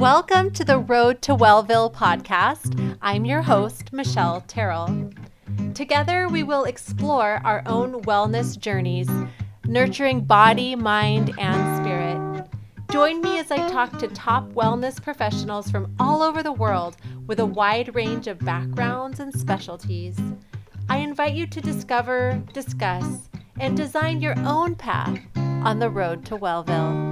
Welcome to the Road to Wellville podcast. I'm your host, Michelle Terrell. Together, we will explore our own wellness journeys, nurturing body, mind, and spirit. Join me as I talk to top wellness professionals from all over the world with a wide range of backgrounds and specialties. I invite you to discover, discuss, and design your own path on the road to Wellville.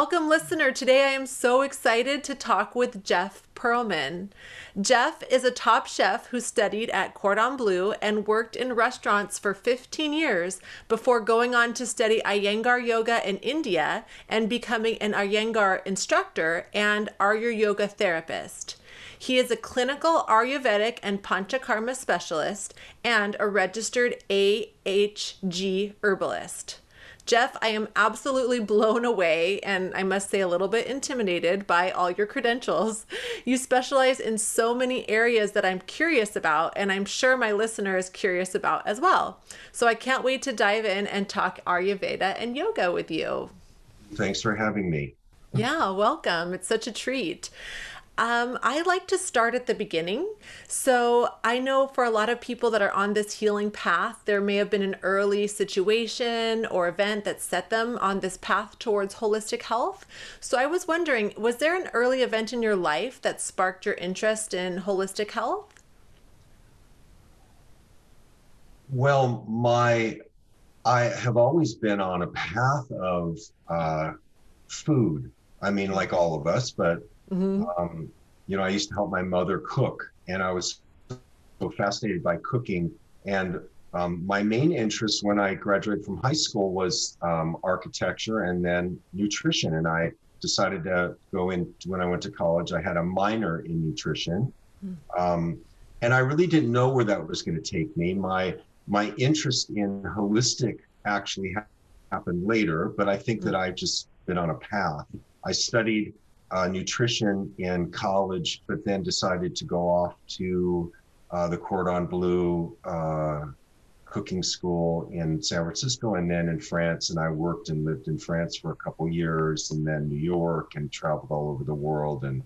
Welcome, listener. Today I am so excited to talk with Jeff Perlman. Jeff is a top chef who studied at Cordon Bleu and worked in restaurants for 15 years before going on to study Iyengar yoga in India and becoming an Iyengar instructor and Arya yoga therapist. He is a clinical Ayurvedic and Panchakarma specialist and a registered AHG herbalist. Jeff, I am absolutely blown away and I must say a little bit intimidated by all your credentials. You specialize in so many areas that I'm curious about, and I'm sure my listener is curious about as well. So I can't wait to dive in and talk Ayurveda and yoga with you. Thanks for having me. Yeah, welcome. It's such a treat. Um, I like to start at the beginning. So I know for a lot of people that are on this healing path, there may have been an early situation or event that set them on this path towards holistic health. So I was wondering, was there an early event in your life that sparked your interest in holistic health? Well, my I have always been on a path of uh, food. I mean, like all of us, but Mm-hmm. Um, you know, I used to help my mother cook, and I was so fascinated by cooking. And um, my main interest when I graduated from high school was um, architecture and then nutrition. And I decided to go in when I went to college. I had a minor in nutrition, mm. and I really didn't know where that was going to take me. My my interest in holistic actually ha- happened later, but I think mm. that I've just been on a path. I studied uh, nutrition in college, but then decided to go off to uh, the Cordon Bleu uh, cooking school in San Francisco and then in France. And I worked and lived in France for a couple years and then New York and traveled all over the world and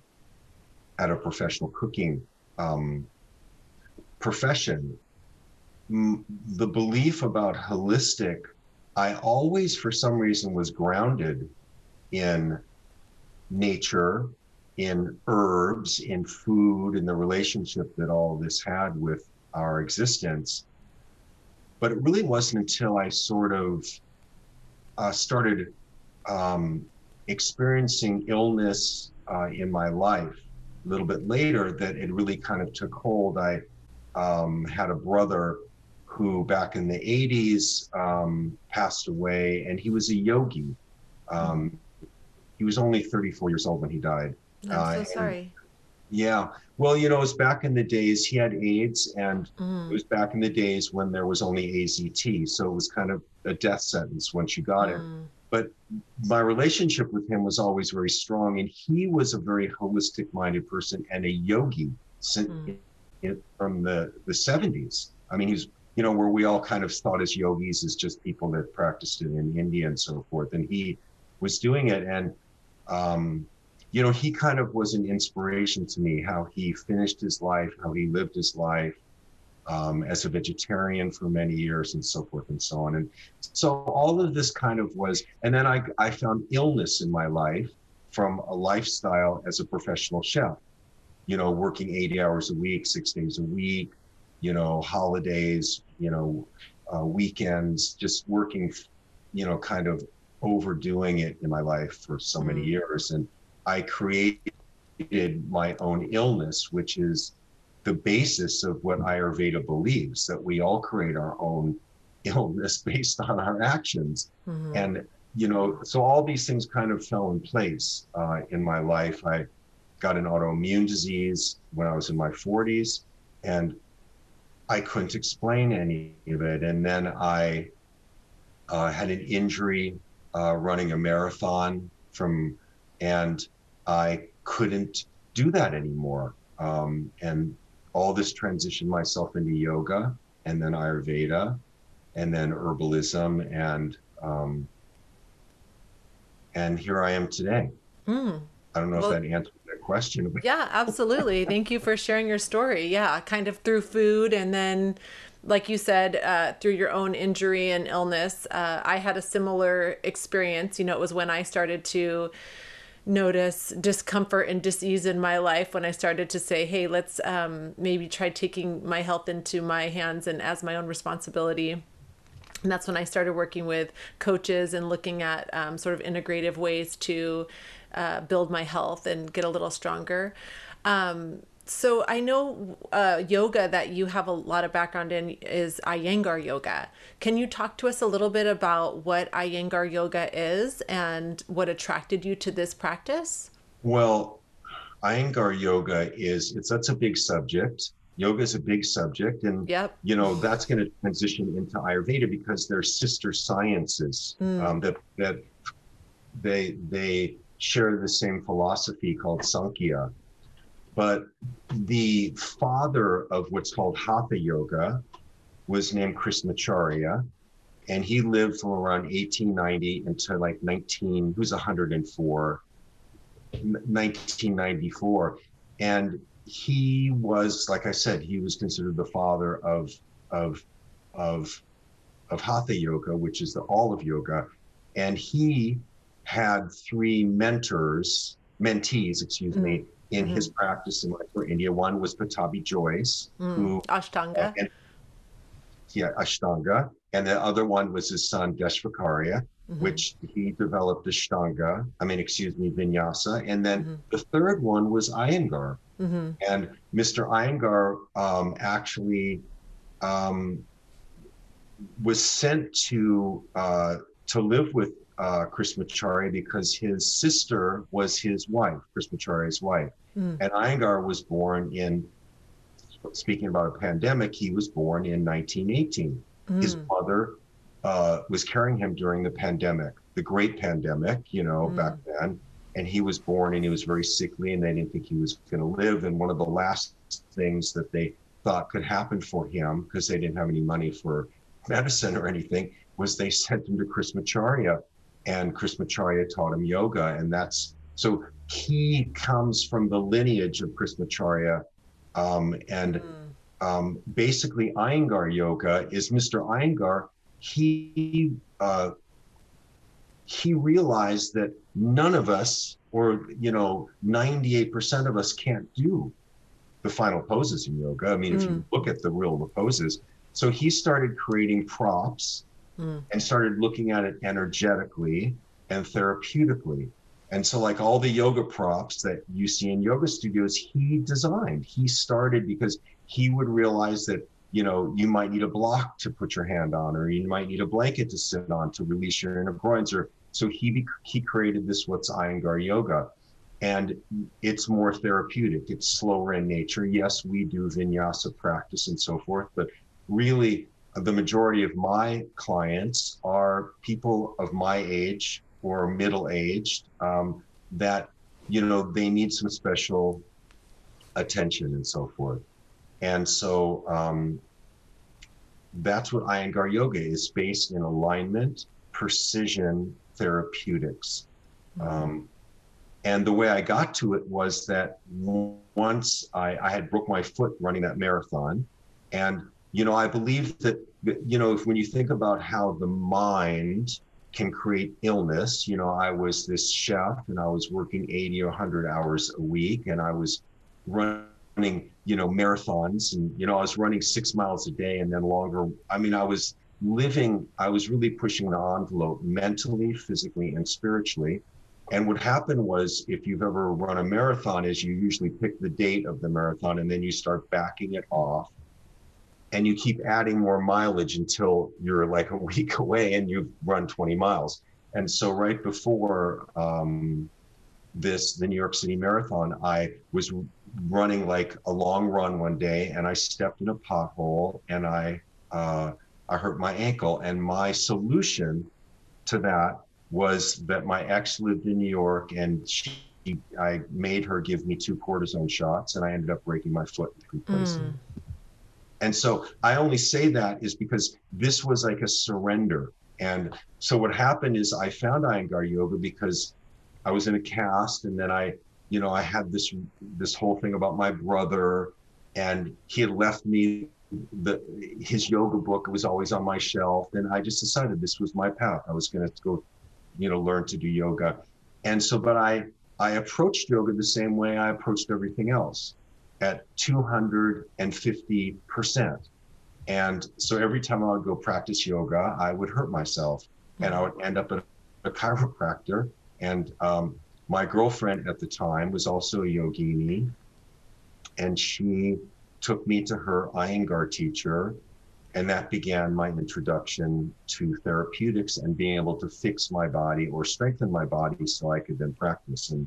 had a professional cooking um, profession. the belief about holistic, I always, for some reason, was grounded in nature, in herbs, in food, in the relationship that all this had with our existence. But it really wasn't until I sort of uh, started um, experiencing illness uh, in my life a little bit later that it really kind of took hold. I um, had a brother who back in the 80s um, passed away, and he was a yogi. Um, he was only 34 years old when he died. I'm uh, so sorry. Yeah. Well, you know, it was back in the days he had AIDS, and mm. it was back in the days when there was only AZT. So it was kind of a death sentence once you got mm. it. But my relationship with him was always very strong, and he was a very holistic minded person and a yogi mm. from the, the 70s. I mean, he's, you know, where we all kind of thought as yogis is just people that practiced it in India and so forth. And he was doing it. And um, you know, he kind of was an inspiration to me, how he finished his life, how he lived his life um, as a vegetarian for many years and so forth and so on. And so all of this kind of was, and then I, I found illness in my life from a lifestyle as a professional chef, you know, working 80 hours a week, six days a week, you know, holidays, you know, uh, weekends, just working, you know, kind of overdoing it in my life for so many mm. years. And I created my own illness, which is the basis of what Ayurveda believes that we all create our own illness based on our actions. Mm-hmm. And, you know, so all these things kind of fell in place uh, in my life. I got an autoimmune disease when I was in my 40s, and I couldn't explain any of it. And then I uh, had an injury uh, running a marathon from, and I couldn't do that anymore. Um, and all this transitioned myself into yoga and then Ayurveda. and then herbalism, and um, and here I am today. Mm. I don't know well, if that answers that question. yeah, absolutely. Thank you for sharing your story. Yeah, kind of through food and then like you said, uh, through your own injury and illness, uh, I had a similar experience. You know, it was when I started to notice discomfort and disease in my life when I started to say, hey, let's um, maybe try taking my health into my hands and as my own responsibility. And that's when I started working with coaches and looking at um, sort of integrative ways to uh, build my health and get a little stronger. Um, so I know uh, yoga that you have a lot of background in is Iyengar yoga. Can you talk to us a little bit about what Iyengar yoga is and what attracted you to this practice? Well, Iyengar yoga is it's that's a big subject. Yoga is a big subject, and yep. you know that's going to transition into Ayurveda because they're sister sciences mm. um, that that they they share the same philosophy called Sankhya but the father of what's called Hatha Yoga was named Krishnacharya, and he lived from around 1890 until like 19, he was 104, 1994. And he was, like I said, he was considered the father of, of, of, of Hatha Yoga, which is the all of yoga. And he had three mentors, mentees, excuse mm-hmm. me, in mm-hmm. his practice in Mysore, India. One was Pattabhi Jois, mm. who Ashtanga. Uh, and, yeah, Ashtanga. And the other one was his son Deshvakarya, mm-hmm. which he developed Ashtanga, I mean, excuse me, Vinyasa. And then mm-hmm. the third one was Iyengar. Mm-hmm. And Mr. Iyengar um, actually um, was sent to uh, to live with uh, Krishnacharya because his sister was his wife, Krishnacharya's wife. Mm. And Iyengar was born in, speaking about a pandemic, he was born in 1918. Mm. His mother uh, was carrying him during the pandemic, the great pandemic, you know, mm. back then. And he was born and he was very sickly and they didn't think he was going to live. And one of the last things that they thought could happen for him, because they didn't have any money for medicine or anything, was they sent him to Krishnacharya and Krishnacharya taught him yoga. And that's so he comes from the lineage of Krishnacharya. Um, and mm. um, basically, Iyengar yoga is Mr. Iyengar. He uh, he realized that none of us, or you know, 98% of us, can't do the final poses in yoga. I mean, mm. if you mm. look at the real poses, so he started creating props mm. and started looking at it energetically and therapeutically. And so, like all the yoga props that you see in yoga studios, he designed. He started because he would realize that you know you might need a block to put your hand on, or you might need a blanket to sit on to release your inner groins. Or so he he created this what's Iyengar yoga, and it's more therapeutic. It's slower in nature. Yes, we do vinyasa practice and so forth, but really the majority of my clients are people of my age or middle aged um, that you know they need some special attention and so forth. And so um, that's what iyengar yoga is based in alignment precision therapeutics. Um, and the way i got to it was that once I, I had broke my foot running that marathon and you know, I believe that, you know, if when you think about how the mind can create illness, you know, I was this chef and I was working 80 or 100 hours a week and I was running, you know, marathons and, you know, I was running six miles a day and then longer. I mean, I was living, I was really pushing the envelope mentally, physically, and spiritually. And what happened was, if you've ever run a marathon, is you usually pick the date of the marathon and then you start backing it off and you keep adding more mileage until you're like a week away and you've run 20 miles. And so right before um, this, the New York City Marathon, I was running like a long run one day, and I stepped in a pothole, and I uh, I hurt my ankle. And my solution to that was that my ex lived in New York, and she I made her give me two cortisone shots, and I ended up breaking my foot in three places. Mm. And so I only say that is because this was like a surrender. And so what happened is I found Iyengar yoga because I was in a cast and then I, you know, I had this this whole thing about my brother and he had left me the his yoga book was always on my shelf and I just decided this was my path. I was going to go, you know, learn to do yoga. And so but I I approached yoga the same way I approached everything else at 250%. And so every time I would go practice yoga, I would hurt myself and I would end up at a chiropractor. And um, my girlfriend at the time was also a yogini. And she took me to her Iyengar teacher. And that began my introduction to therapeutics and being able to fix my body or strengthen my body so I could then practice. And,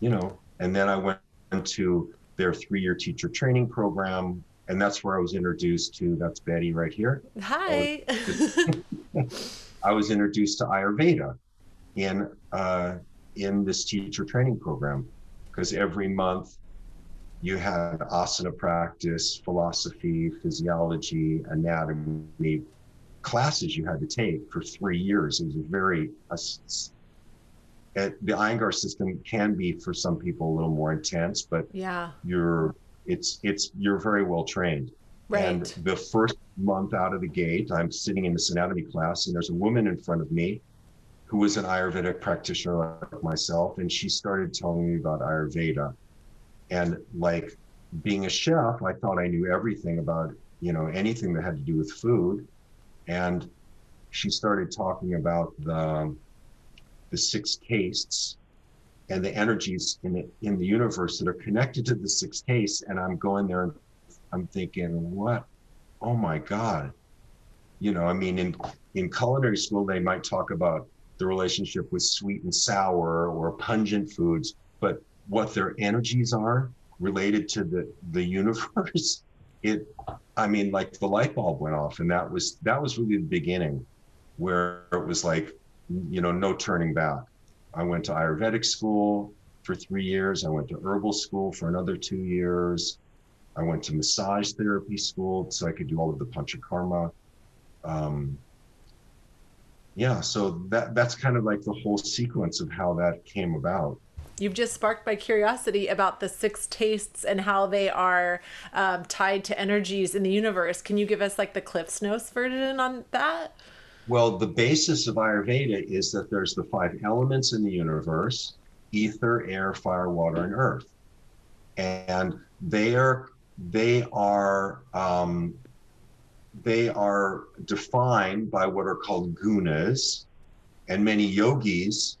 you know, and then I went to their three-year teacher training program and that's where I was introduced to that's Betty right here. Hi. I was, I was introduced to Ayurveda in uh, in this teacher training program because every month you had asana practice, philosophy, physiology, anatomy classes you had to take for three years. It was a very a, it, the Iyengar system can be for some people a little more intense, but yeah, you're it's it's you're very well trained. Right. And the first month out of the gate, I'm sitting in this anatomy class, and there's a woman in front of me who was an Ayurvedic practitioner like myself, and she started telling me about Ayurveda. And like being a chef, I thought I knew everything about you know anything that had to do with food, and she started talking about the the six tastes and the energies in the in the universe that are connected to the six tastes. And i'm going there and i'm thinking what? Oh my god. You know i mean in in culinary school they might talk about the relationship with sweet and sour or pungent foods but what their energies are related to the the universe it i mean like the light bulb went off. And that was that was really the beginning where it was like you know, no turning back. I went to Ayurvedic school for three years. I went to herbal school for another two years. I went to massage therapy school so I could do all of the panchakarma. Um, yeah, so that that's kind of like the whole sequence of how that came about. You've just sparked my curiosity about the six tastes and how they are um, tied to energies in the universe. Can you give us like the Cliff's Notes version on that? Well, the basis of Ayurveda is that there's the five elements in the universe ether, air, fire, water, and earth. And they are they are um, they are defined by what are called gunas, and many yogis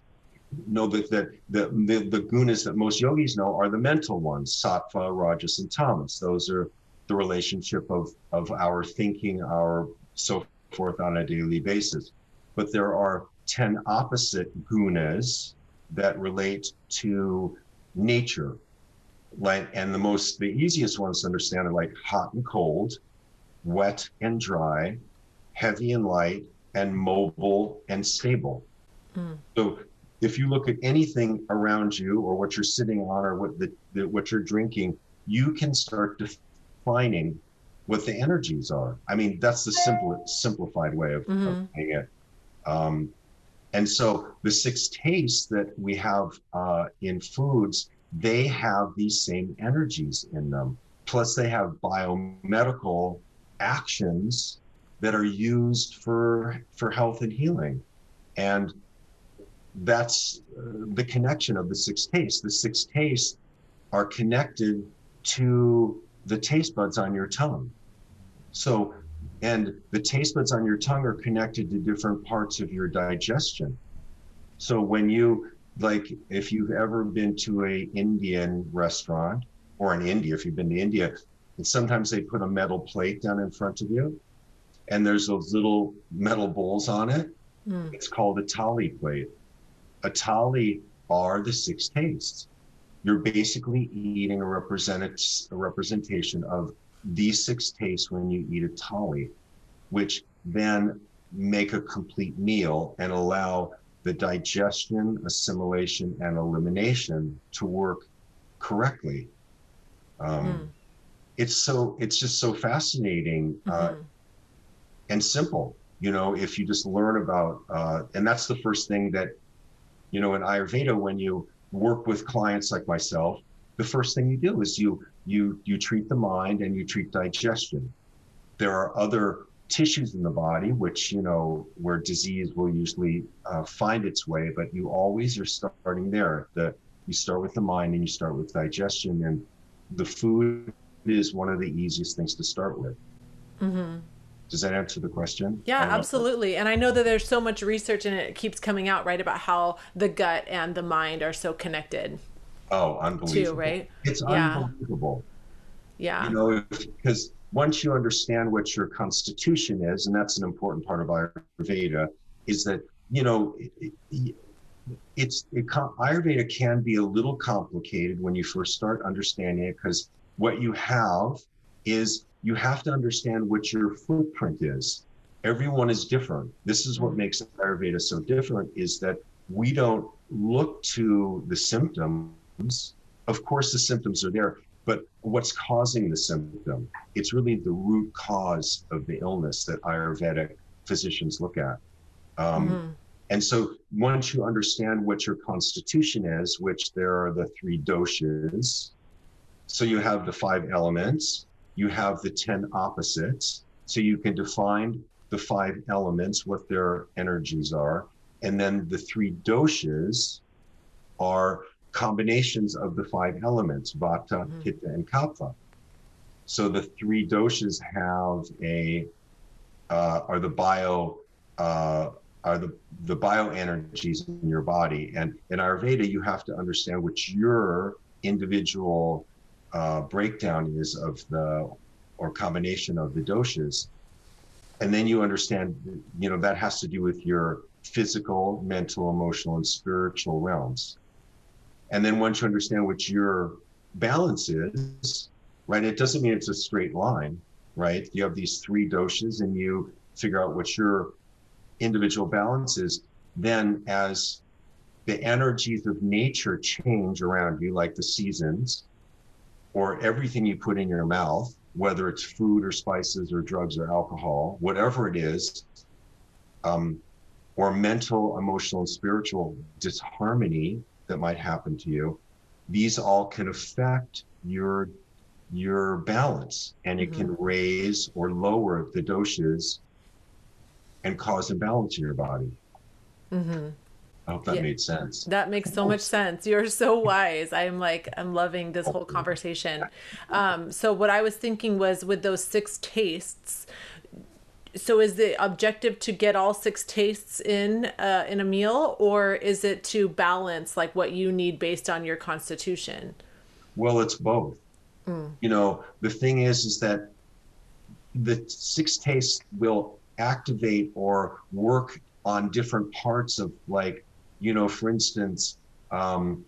know that the, the, the, the gunas that most yogis know are the mental ones, sattva, rajas, and tamas. Those are the relationship of, of our thinking, our so forth on a daily basis. But there are 10 opposite gunas that relate to nature. Like, and the most, the easiest ones to understand are like hot and cold, wet and dry, heavy and light, and mobile and stable. Mm. So if you look at anything around you or what you're sitting on or what the, the, what you're drinking, you can start defining what the energies are. I mean, that's the simple, simplified way of, mm-hmm. of putting it. Um, and so the six tastes that we have uh, in foods, they have these same energies in them. Plus, they have biomedical actions that are used for for health and healing, and that's uh, the connection of the six tastes. The six tastes are connected to the taste buds on your tongue. So, and the taste buds on your tongue are connected to different parts of your digestion. So when you like, if you've ever been to a Indian restaurant or in India, if you've been to India, and sometimes they put a metal plate down in front of you, and there's those little metal bowls on it. Mm. It's called a thali plate. A thali are the six tastes. You're basically eating a, represent- a representation of these six tastes when you eat a thali, which then make a complete meal and allow the digestion, assimilation, and elimination to work correctly. Um, mm. it's so it's just so fascinating uh, Mhm. and simple. You know, if you just learn about, uh, and that's the first thing that, you know, in Ayurveda, when you work with clients like myself, the first thing you do is you you you treat the mind and you treat digestion. There are other tissues in the body which you know where disease will usually uh, find its way, but you always are starting there. The you start with the mind and you start with digestion, and the food is one of the easiest things to start with. Mhm. Does that answer the question? Yeah, absolutely. And I know that there's so much research and it keeps coming out, right, about how the gut and the mind are so connected Oh, unbelievable. too, right? It's Yeah. unbelievable. Yeah. You know, because once you understand what your constitution is, and that's an important part of Ayurveda, is that, you know, it, it, it's it, Ayurveda can be a little complicated when you first start understanding it because what you have is you have to understand what your footprint is. Everyone is different. This is what Mhm. makes Ayurveda so different is that we don't look to the symptoms. Of course, the symptoms are there, but what's causing the symptom? It's really the root cause of the illness that Ayurvedic physicians look at. Um, Mhm. and so once you understand what your constitution is, which there are the three doshas, so you have the five elements, you have the 10 opposites. So you can define the five elements, what their energies are. And then the three doshas are combinations of the five elements, vata, Mhm. pitta, and kapha. So the three doshas have a, uh, are the bio, uh, are the, the bio energies in your body. And in Ayurveda, you have to understand what your individual uh, breakdown is of the, or combination of the doshas. And then you understand, you know, that has to do with your physical, mental, emotional, and spiritual realms. And then once you understand what your balance is, right, it doesn't mean it's a straight line, right? You have these three doshas and you figure out what your individual balance is. Then as the energies of nature change around you, like the seasons, or everything you put in your mouth, whether it's food or spices or drugs or alcohol, whatever it is, um, or mental, emotional, and spiritual disharmony that might happen to you, these all can affect your your balance, and it can raise or lower the doshas and cause imbalance in your body. Mhm. I hope that Yeah. made sense. That makes so much sense. You're so wise. I'm like, I'm loving this whole conversation. Um, so what I was thinking was with those six tastes. So is the objective to get all six tastes in uh, in a meal, or is it to balance like what you need based on your constitution? Well, it's both. You know, the thing is, is that the six tastes will activate or work on different parts of, like, you know, for instance, um,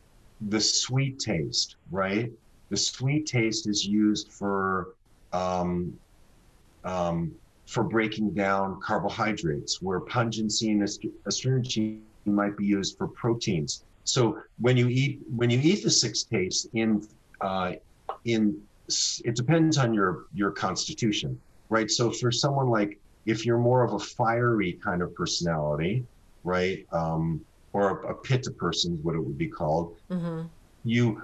the sweet taste, right? The sweet taste is used for um, um, for breaking down carbohydrates, where pungency and ast- astringent might be used for proteins. So when you eat when you eat the six tastes in uh, in it depends on your your constitution, right? So for someone like if you're more of a fiery kind of personality, right, um, or a, a pitta person, is what it would be called, mm-hmm. you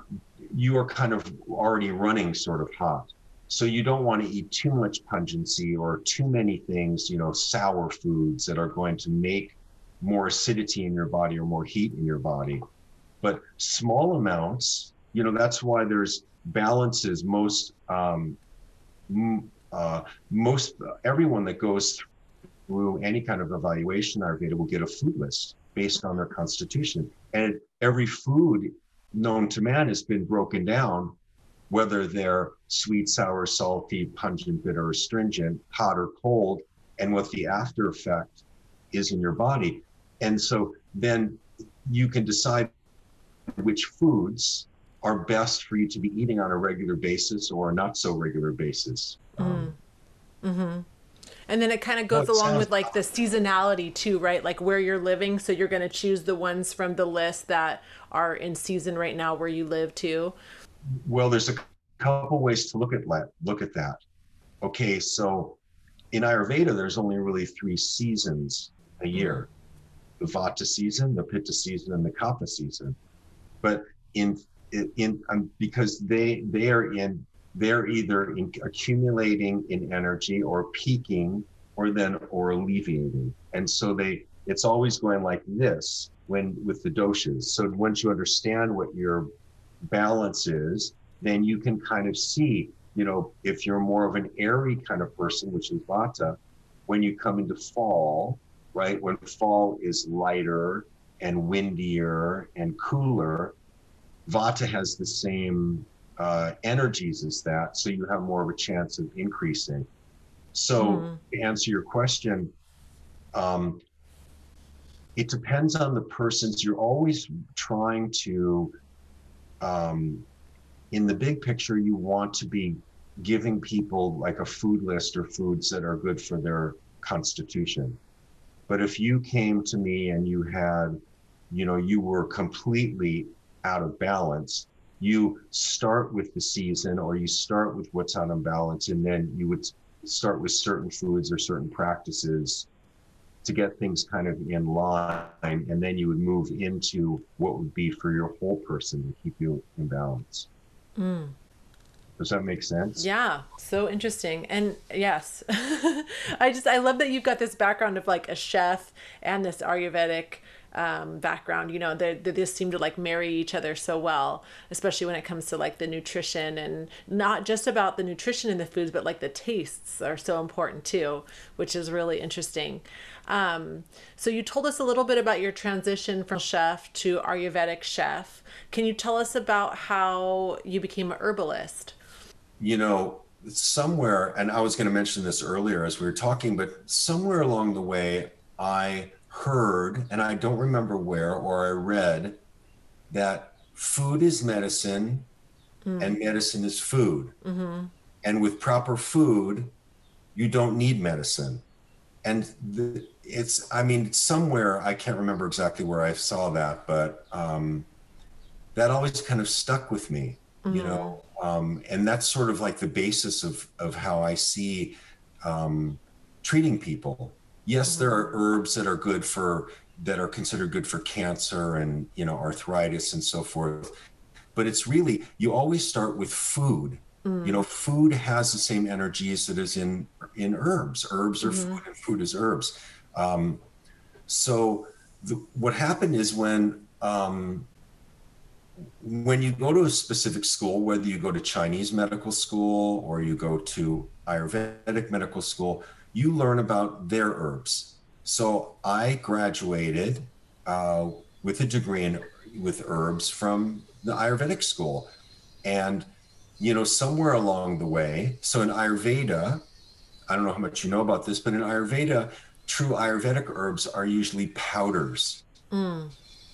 you are kind of already running sort of hot. So you don't want to eat too much pungency or too many things, you know, sour foods that are going to make more acidity in your body or more heat in your body. But small amounts, you know, that's why there's balances. Most um, uh, most everyone that goes through any kind of evaluation Ayurveda will get a food list based on their constitution, and every food known to man has been broken down, whether they're sweet, sour, salty, pungent, bitter, astringent, hot or cold, and what the after effect is in your body. And so then you can decide which foods are best for you to be eating on a regular basis or a not so regular basis. Um, hmm And then it kind of goes it along sounds- with like the seasonality too, right? Like where you're living. So you're going to choose the ones from the list that are in season right now where you live too. Well, there's a couple ways to look at that. Look at that. Okay, so in Ayurveda, there's only really three seasons a year: the Vata season, the Pitta season, and the Kapha season. But in in um, because they they are in they're either in accumulating in energy or peaking or then or alleviating and so they it's always going like this when with the doshas so once you understand what your balance is then you can kind of see you know if you're more of an airy kind of person which is vata when you come into fall right when fall is lighter and windier and cooler vata has the same uh, energies as that, so you have more of a chance of increasing. So mm. to answer your question, um, it depends on the person's. You're always trying to, um, in the big picture, you want to be giving people like a food list or foods that are good for their constitution. But if you came to me and you had, you know, you were completely out of balance, you start with the season or you start with what's out of balance and then you would start with certain foods or certain practices to get things kind of in line and then you would move into what would be for your whole person to keep you in balance. Mm. does that make sense? Yeah so interesting. And yes i just i love that you've got this background of like a chef and this ayurvedic um, background you know they, they just seem to like marry each other so well especially when it comes to like the nutrition and not just about the nutrition in the foods but like the tastes are so important too which is really interesting um, so you told us a little bit about your transition from chef to ayurvedic chef can you tell us about how you became a herbalist you know somewhere and i was going to mention this earlier as we were talking but somewhere along the way i heard, and I don't remember where, or I read that food is medicine mm. and medicine is food. Mm-hmm. And with proper food, you don't need medicine. And the, it's, I mean, somewhere, I can't remember exactly where I saw that, but um, that always kind of stuck with me, mm-hmm. you know? Um, and that's sort of like the basis of, of how I see um, treating people yes, there are herbs that are good for that are considered good for cancer and you know arthritis and so forth. But it's really you always start with food. Mm. You know, food has the same energies that is in in herbs. Herbs are mm-hmm. food, and food is herbs. Um, so the, what happened is when um, when you go to a specific school, whether you go to Chinese medical school or you go to Ayurvedic medical school, you learn about their herbs. So I graduated uh, with a degree in with herbs from the Ayurvedic school, and you know somewhere along the way. So in Ayurveda, I don't know how much you know about this, but in Ayurveda, true Ayurvedic herbs are usually powders. Mm.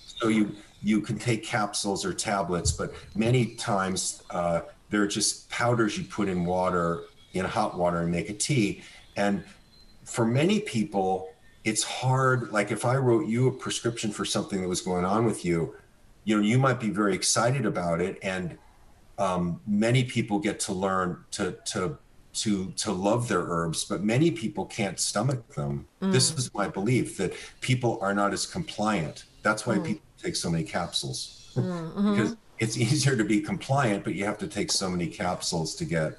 So you you can take capsules or tablets, but many times uh, they're just powders you put in water in hot water and make a tea. And for many people, it's hard. Like if I wrote you a prescription for something that was going on with you, you know, you might be very excited about it. And um, many people get to learn to, to, to, to love their herbs, but many people can't stomach them. Mm. This is my belief that people are not as compliant. That's why mm. people take so many capsules mm, mm-hmm. because it's easier to be compliant, but you have to take so many capsules to get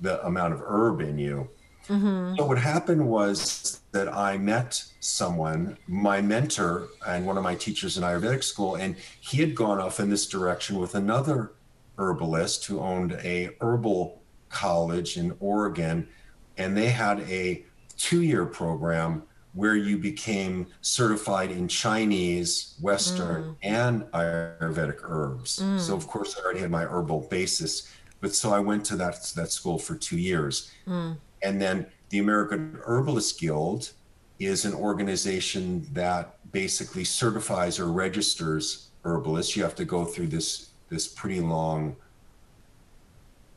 the amount of herb in you. Mm-hmm. So what happened was that I met someone, my mentor and one of my teachers in Ayurvedic school, and he had gone off in this direction with another herbalist who owned a herbal college in Oregon, and they had a two-year program where you became certified in Chinese, Western, mm. and Ayurvedic herbs. Mm. So of course I already had my herbal basis, but so I went to that that school for two years. Mm. And then the American Herbalist Guild is an organization that basically certifies or registers herbalists. You have to go through this this pretty long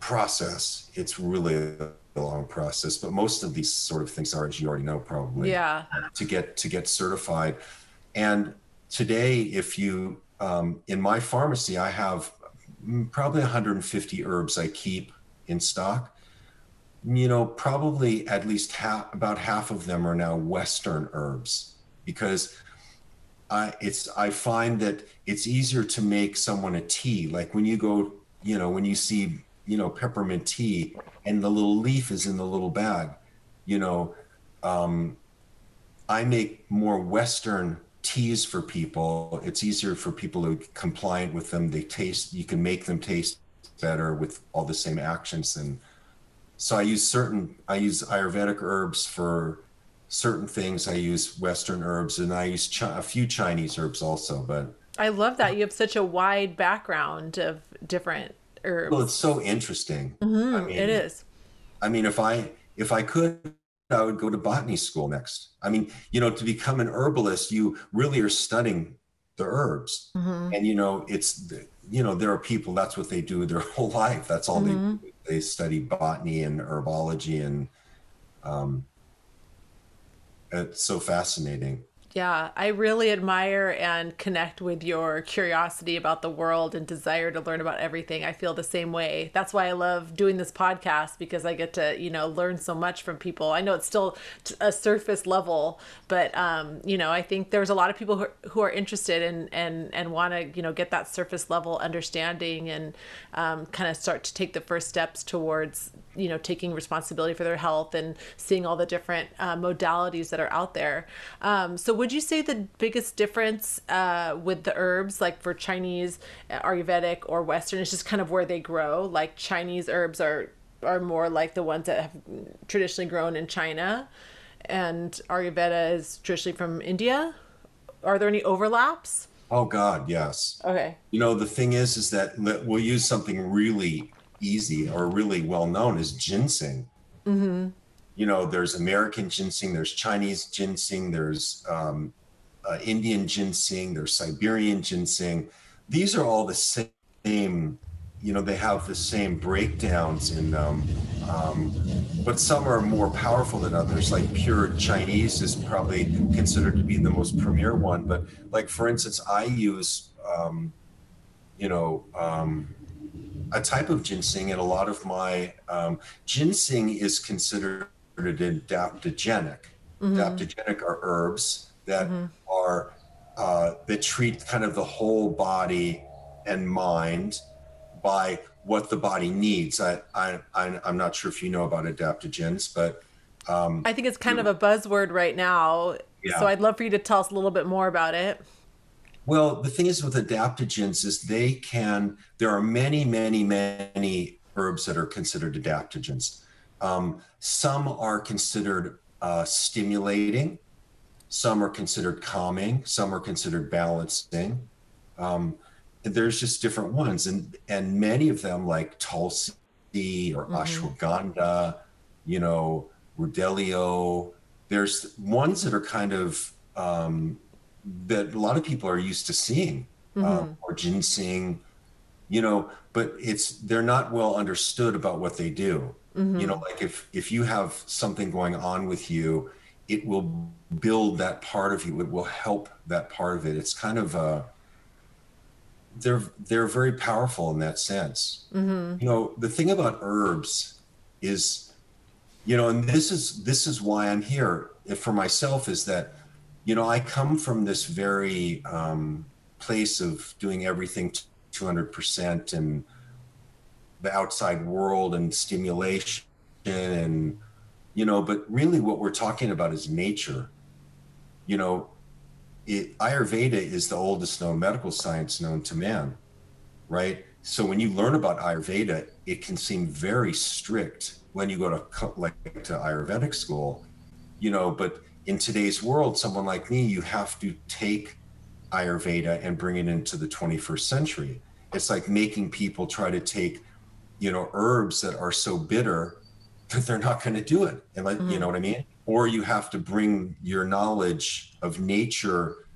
process. It's really a long process, but most of these sort of things are, as you already know, probably. Yeah. To get to get certified, and today, if you um, in my pharmacy, I have probably 150 herbs I keep in stock. You know, probably at least half, about half of them are now Western herbs because I it's I find that it's easier to make someone a tea. Like when you go, you know, when you see, you know, peppermint tea and the little leaf is in the little bag, you know, um, I make more Western teas for people. It's easier for people to compliant with them. They taste, you can make them taste better with all the same actions. And so I use certain, I use Ayurvedic herbs for certain things. I use Western herbs and I use chi- a few Chinese herbs also, but. I love that you have such a wide background of different herbs. Well, it's so interesting. Mm-hmm, I mean, it is. I mean, if I, if I could I would go to botany school next. I mean, you know, to become an herbalist, you really are studying the herbs. Mm-hmm. And, you know, it's, you know, there are people, that's what they do their whole life. That's all mm-hmm. they They study botany and herbology and um, it's so fascinating. Yeah, I really admire and connect with your curiosity about the world and desire to learn about everything. I feel the same way. That's why I love doing this podcast because I get to, you know, learn so much from people. I know it's still a surface level, but um, you know, I think there's a lot of people who are, who are interested in and and want to, you know, get that surface level understanding and um, kind of start to take the first steps towards you know taking responsibility for their health and seeing all the different uh, modalities that are out there um, so would you say the biggest difference uh, with the herbs like for chinese uh, ayurvedic or western is just kind of where they grow? Like chinese herbs are are more like the ones that have traditionally grown in china and ayurveda is traditionally from india. Are there any overlaps? Oh god yes. Okay. You know the thing is is that we'll use something really easy or really well known is ginseng. Mm-hmm. You know, there's American ginseng, there's Chinese ginseng, there's um, uh, Indian ginseng, there's Siberian ginseng. These are all the same. You know, they have the same breakdowns in them, um, but some are more powerful than others. Like pure Chinese is probably considered to be the most premier one. But like for instance, I use, um, you know, um, a type of ginseng, and a lot of my um, ginseng is considered adaptogenic. Mm-hmm. Adaptogenic are herbs that mm-hmm. are uh, that treat kind of the whole body and mind by what the body needs. I, I, I am not sure if you know about adaptogens, but um, I think it's kind of a buzzword right now. Yeah. So I'd love for you to tell us a little bit more about it. Well, the thing is with adaptogens is they can, there are many, many, many herbs that are considered adaptogens. Um, some are considered uh, stimulating, some are considered calming, some are considered balancing. Um, there's just different ones, and and many of them, like Tulsi or mm-hmm. ashwagandha, you know, Rudbeckia. There's ones that are kind of um, that a lot of people are used to seeing, mm-hmm. um, or ginseng, you know, but it's they're not well understood about what they do. Mm-hmm. You know, like if if you have something going on with you, it will build that part of you. It will help that part of it. It's kind of a they're they're very powerful in that sense. Mm-hmm. You know, the thing about herbs is, you know, and this is this is why I'm here for myself is that you know, I come from this very um, place of doing everything 200% and the outside world and stimulation and, you know, but really what we're talking about is nature. You know, it, Ayurveda is the oldest known medical science known to man, right? So when you learn about Ayurveda, it can seem very strict when you go to like to Ayurvedic school, you know, but in today's world, someone like me, you have to take Ayurveda and bring it into the 21st century. It's like making people try to take, you know, herbs that are so bitter that they're not going to do it. And like, mm-hmm. you know what I mean? Or you have to bring your knowledge of nature,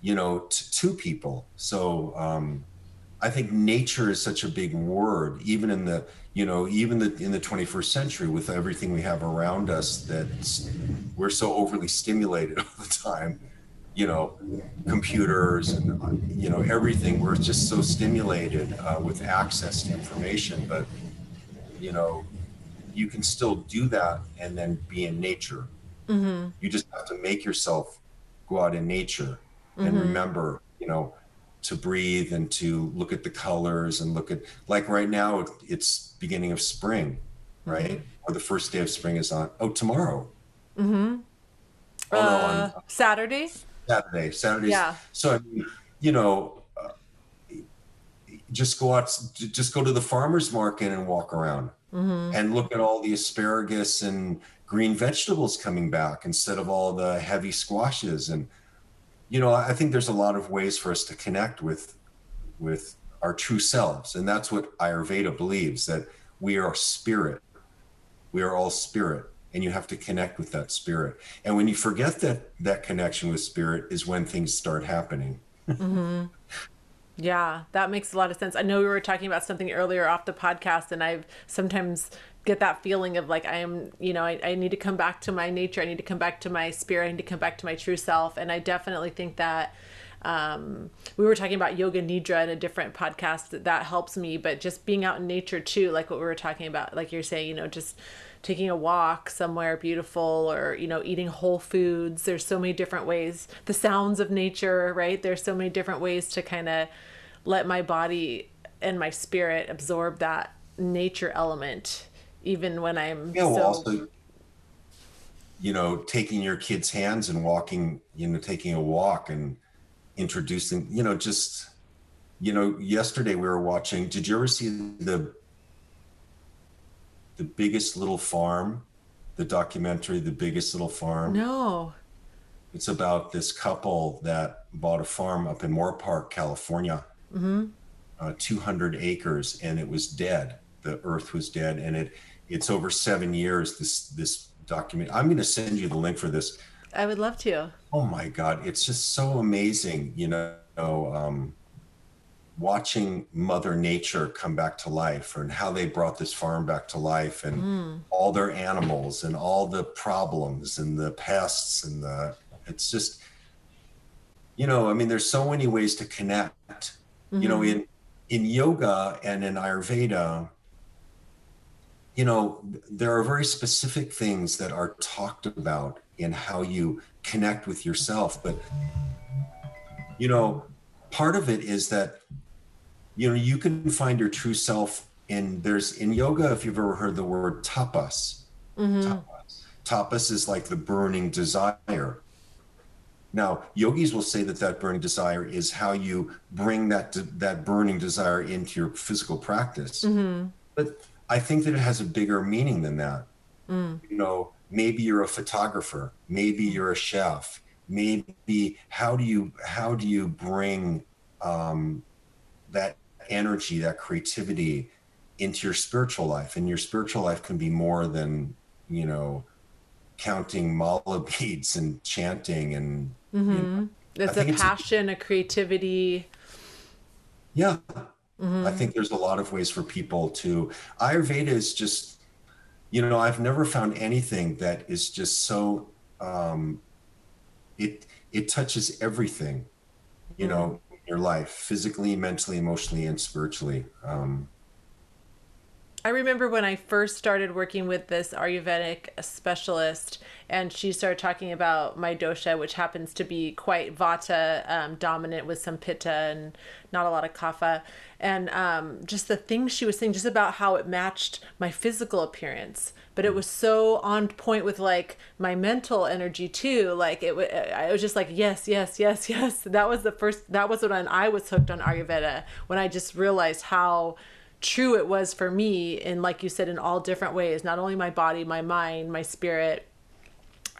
you know, t- to people. So um, I think nature is such a big word, even in the you know, even the, in the 21st century with everything we have around us that we're so overly stimulated all the time. You know, computers and, you know, everything. We're just so stimulated uh, with access to information. But, you know, you can still do that and then be in nature. Mm-hmm. You just have to make yourself go out in nature and mm-hmm. remember, you know, to breathe and to look at the colors and look at like right now it's beginning of spring, right? Mm-hmm. Or the first day of spring is on. Oh, tomorrow. Mm-hmm. Oh, no, on, uh, Saturday. Saturday. Saturday. Yeah. So I mean, you know, uh, just go out, just go to the farmers market and walk around mm-hmm. and look at all the asparagus and green vegetables coming back instead of all the heavy squashes and you know i think there's a lot of ways for us to connect with with our true selves and that's what ayurveda believes that we are spirit we are all spirit and you have to connect with that spirit. And when you forget that that connection with spirit is when things start happening. Mm-hmm. yeah that makes a lot of sense. I know we were talking about something earlier off the podcast and i've sometimes get that feeling of like i am you know I, I need to come back to my nature. I need to come back to my spirit. I need to come back to my true self. And i definitely think that um, we were talking about yoga nidra in a different podcast. That, that helps me. But just being out in nature too like what we were talking about like you're saying you know just taking a walk somewhere beautiful or you know eating whole foods. There's so many different ways. The sounds of nature right? There's so many different ways to kind of let my body and my spirit absorb that nature element even when i'm yeah, well, so also, you know taking your kids hands and walking you know taking a walk and introducing you know just you know yesterday we were watching did you ever see the the biggest little farm, the documentary, The Biggest Little Farm? No. It's about this couple that bought a farm up in Moorpark, California, mm-hmm. uh, 200 acres, and it was dead. The earth was dead, and it it's over seven years. This this document. I'm going to send you the link for this. I would love to. Oh my God, it's just so amazing. You know, um, watching mother nature come back to life and how they brought this farm back to life and mm. all their animals and all the problems and the pests and the it's just you know i mean there's so many ways to connect mm-hmm. you know mm-hmm. in in yoga and in ayurveda you know there are very specific things that are talked about in how you connect with yourself but you know part of it is that you know you can find your true self in there's in yoga if you've ever heard the word tapas mm-hmm. tapas tapas is like the burning desire now yogis will say that that burning desire is how you bring that that burning desire into your physical practice mm-hmm. but i think that it has a bigger meaning than that mm. you know maybe you're a photographer maybe you're a chef maybe how do you how do you bring um, that energy, that creativity into your spiritual life. And your spiritual life can be more than, you know, counting mala beads and chanting and mm-hmm. you know, it's a passion, a, a, creativity. Yeah. Mm-hmm. I think there's a lot of ways for people to Ayurveda is just, you know, I've never found anything that is just so um it it touches everything, you mm-hmm. know, your life physically mentally emotionally and spiritually. Um, I remember when I first started working with this Ayurvedic specialist, and she started talking about my dosha, which happens to be quite vata um, dominant with some pitta and not a lot of kapha. And um, just the things she was saying, just about how it matched my physical appearance, but it was so on point with like my mental energy too. Like it, I was just like, yes, yes, yes, yes. That was the first. That was when I was hooked on Ayurveda. When I just realized how true it was for me and like you said in all different ways not only my body my mind my spirit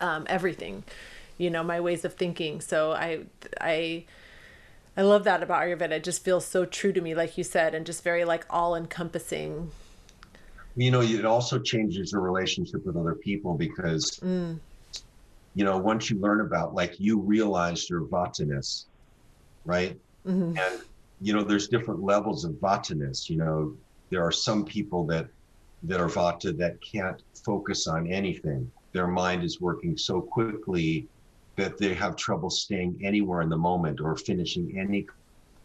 um, everything you know my ways of thinking so i i i love that about ayurveda it just feels so true to me like you said and just very like all encompassing you know it also changes your relationship with other people because mm. you know once you learn about like you realize your vataness right mm-hmm. and you know, there's different levels of vataness. You know, there are some people that that are vata that can't focus on anything. Their mind is working so quickly that they have trouble staying anywhere in the moment or finishing any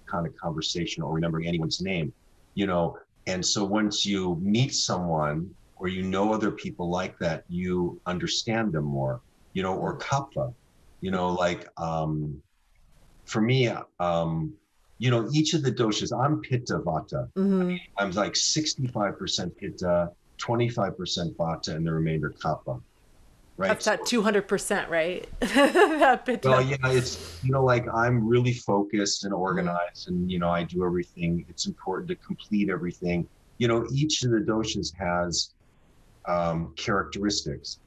kind of conversation or remembering anyone's name, you know. And so once you meet someone or you know other people like that, you understand them more, you know, or kapha, you know, like um, for me, um, you know, each of the doshas, I'm pitta vata. Mm-hmm. I'm like 65% pitta, 25% vata, and the remainder kapha. Right. That's that 200%, right? that pitta. Well, yeah, it's, you know, like I'm really focused and organized and, you know, I do everything. It's important to complete everything. You know, each of the doshas has um, characteristics,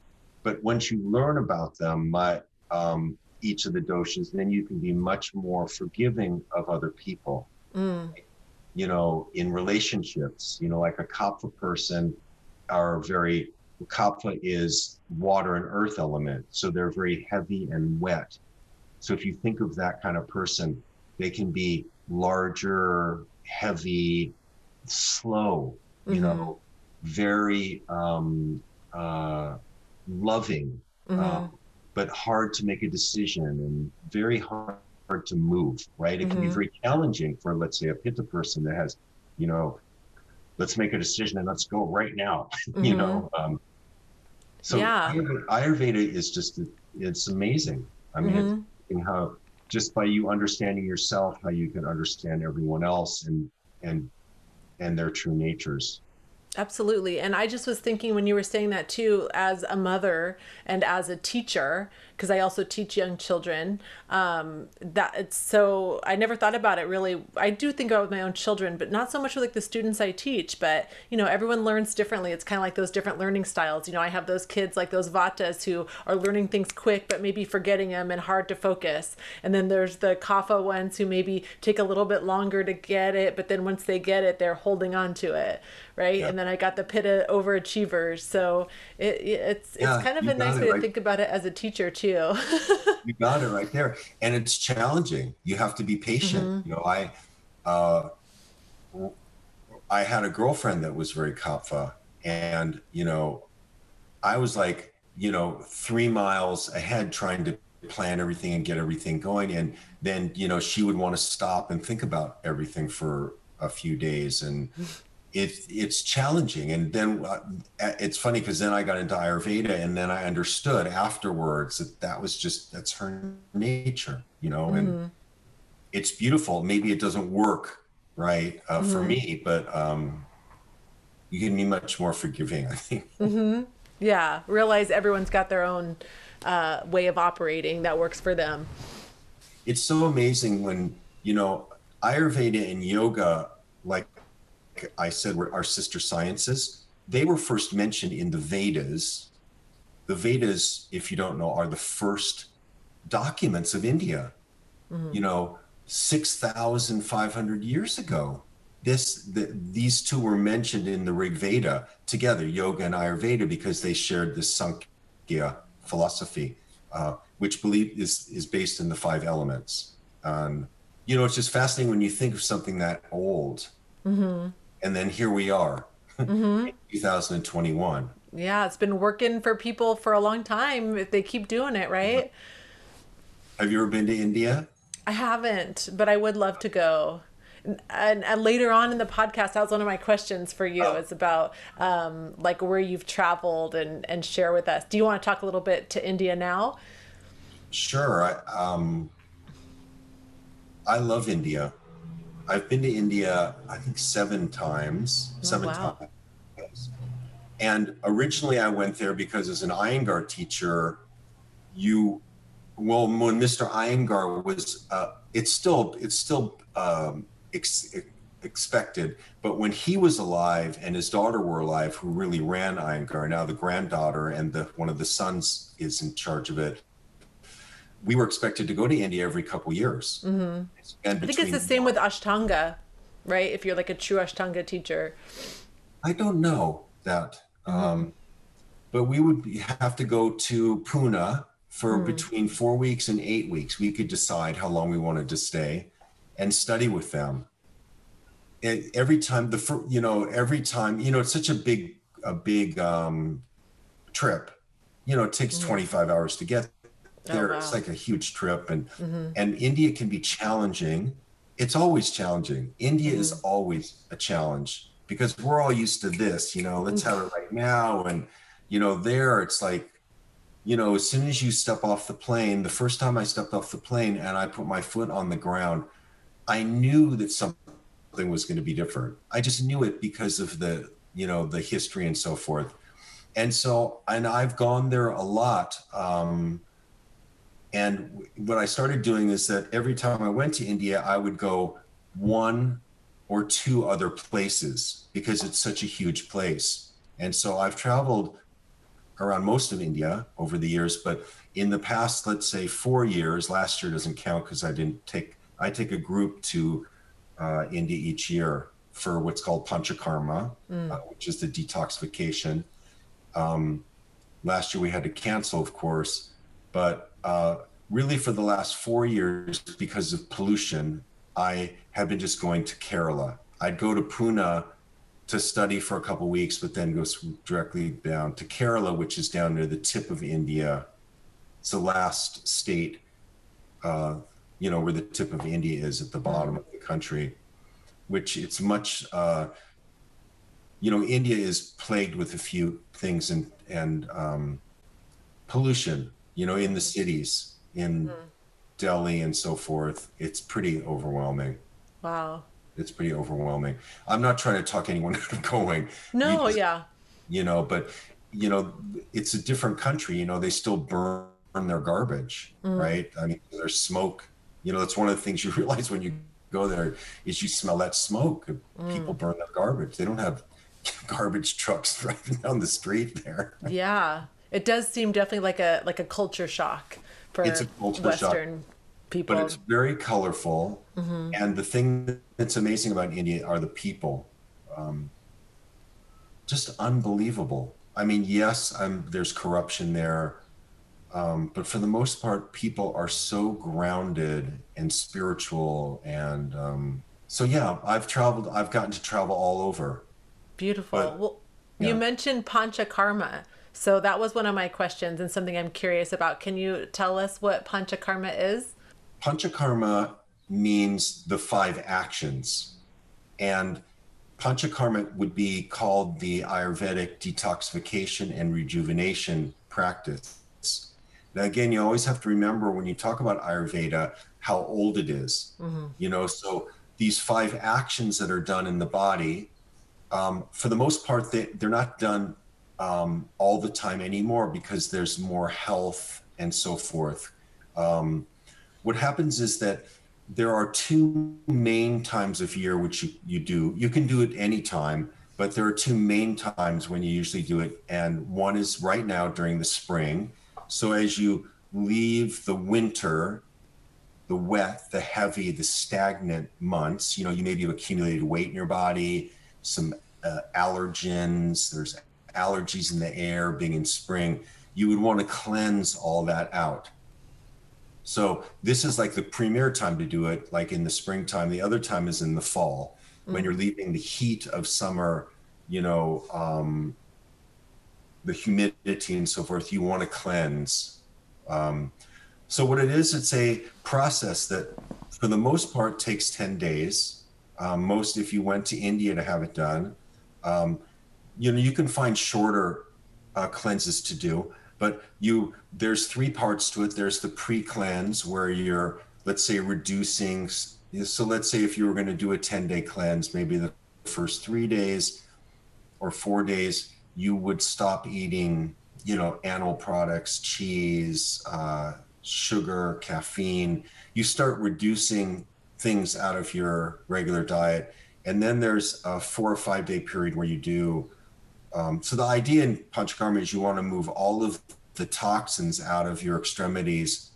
but once you learn about them, my, um, each of the doshas, then you can be much more forgiving of other people. Mm. You know, in relationships, you know, like a kapha person are very, kapha is water and earth element. So they're very heavy and wet. So if you think of that kind of person, they can be larger, heavy, slow, you Mhm. know, very um, uh, loving, Mhm. um, but hard to make a decision and very hard, hard to move, right? It can be Mhm. very challenging for, let's say, a pitta person that has, you know, let's make a decision and let's go right now, you Mhm. know? Um, so Yeah. Ayurveda, is just, it's amazing. I mean, it's Mhm. amazing how just by you understanding yourself, how you can understand everyone else and, and, and their true natures. Absolutely. And I just was thinking when you were saying that too, as a mother and as a teacher, because I also teach young children, um, that it's so I never thought about it really. I do think about my own children, but not so much with like the students I teach. But you know, everyone learns differently. It's kind of like those different learning styles. You know, I have those kids like those vatas who are learning things quick, but maybe forgetting them and hard to focus. And then there's the kapha ones who maybe take a little bit longer to get it, but then once they get it, they're holding on to it, right? And then I got the pitta overachievers. So it, it- it's Yeah, it's kind of a nice way to think about it as a teacher too. you got it right there. And it's challenging. You have to be patient. You know i uh i had a girlfriend that was very kapha. And you know i was like you know three miles ahead trying to plan everything and get everything going. And then you know she would want to stop and think about everything for a few days. And it, it's challenging. And then uh, it's funny because then i got into ayurveda and then i understood afterwards that that was just that's her nature you know and it's beautiful. Maybe it doesn't work right uh, for me but um you can be much more forgiving i think. Yeah, realize everyone's got their own uh, way of operating that works for them. it's so amazing when you know ayurveda and yoga like i said were our sister sciences. They were first mentioned in the vedas. The vedas if you don't know are the first documents of india. You know 6500 years ago this the, these two were mentioned in the rig veda together yoga and ayurveda because they shared this sankhya philosophy uh, which believe is is based in the five elements. Um, you know it's just fascinating when you think of something that old and then here we are in 2021 Yeah, it's been working for people for a long time if they keep doing it, right? have you ever been to india I haven't, but I would love to go. And, and later on in the podcast, that was one of my questions for you. Oh. It's about um, like where you've traveled and, and share with us. Do you want to talk a little bit to India now? Sure. I, um, I love India. I've been to India, I think, seven times. seven Oh, wow. times. And originally, I went there because as an Iyengar teacher, you, well, when Mr. Iyengar was, uh, it's still, it's still um, ex- expected. But when he was alive and his daughter were alive, who really ran Iyengar, now the granddaughter and the one of the sons is in charge of it we were expected to go to India every couple years. Mm-hmm. And I think it's the same with Ashtanga, right? If you're like a true Ashtanga teacher. I don't know that, Mm-hmm. um, but we would have to go to Pune for Hmm. between four weeks and eight weeks. We could decide how long we wanted to stay and study with them. And every time the you know every time you know it's such a big a big um, trip. You know it takes Hmm. 25 hours to get there wow. it's like a huge trip and and india can be challenging. It's always challenging. India is always a challenge because we're all used to this you know let's have it right now. And you know there it's like you know as soon as you step off the plane the first time i stepped off the plane and i put my foot on the ground i knew that something was going to be different. I just knew it because of the you know the history and so forth. And so and i've gone there a lot um, and what I started doing is that every time I went to India, I would go one or two other places because it's such a huge place. And so I've traveled around most of India over the years, but in the past, let's say four years, last year doesn't count because I didn't take, I take a group to uh, India each year for what's called Panchakarma, uh, which is the detoxification. Um, last year we had to cancel, of course, but uh, really for the last four years, because of pollution, I have been just going to Kerala. I'd go to Pune to study for a couple weeks, but then go directly down to Kerala, which is down near the tip of India. It's the last state, uh, you know, where the tip of India is at the bottom of the country, which it's much, uh, you know, India is plagued with a few things and and um, pollution, you know, in the cities, in hmm. Delhi and so forth. It's pretty overwhelming. Wow. It's pretty overwhelming. I'm not trying to talk anyone out of going. No, just- yeah. you know but you know it's a different country you know they still burn their garbage mm. right i mean there's smoke you know that's one of the things you realize when you go there is you smell that smoke mm. people burn their garbage they don't have garbage trucks driving down the street there Yeah. It does seem definitely like a like a culture shock for It's a culture shock. Western people. but it's very colorful and the thing that's amazing about india are the people um, just unbelievable i mean yes I'm, there's corruption there um, but for the most part people are so grounded and spiritual and um, so yeah i've traveled i've gotten to travel all over Beautiful. But- well, yeah. you mentioned panchakarma. So that was one of my questions and something I'm curious about. Can you tell us what panchakarma is? Panchakarma means the five actions. And Panchakarma would be called the Ayurvedic detoxification and rejuvenation practice. Now, again, you always have to remember when you talk about Ayurveda how old it is. You know, so these five actions that are done in the body, um, for the most part, they, they're not done um, all the time anymore because there's more health and so forth. Um, what happens is that there are two main times of year which you, you do. You can do it anytime, but there are two main times when you usually do it. And one is right now during the spring. So as you leave the winter, the wet, the heavy, the stagnant months, you know, you maybe have accumulated weight in your body, some uh, allergens, there's allergies in the air being in spring. You would want to cleanse all that out. So this is like the premier time to do it, like in the springtime. The other time is in the fall when you're leaving the heat of summer, you know, um, the humidity and so forth. You want to cleanse. Um, so what it is, it's a process that, for the most part, takes ten days. Um, most, if you went to India to have it done, um, you know, you can find shorter uh, cleanses to do but you there's three parts to it. There's the pre-cleanse where you're let's say reducing so let's say if you were going to do a 10 day cleanse maybe the first three days or four days you would stop eating you know animal products cheese uh, sugar caffeine. You start reducing things out of your regular diet. And then there's a four or five day period where you do um, so the idea in Panchakarma is you want to move all of the toxins out of your extremities,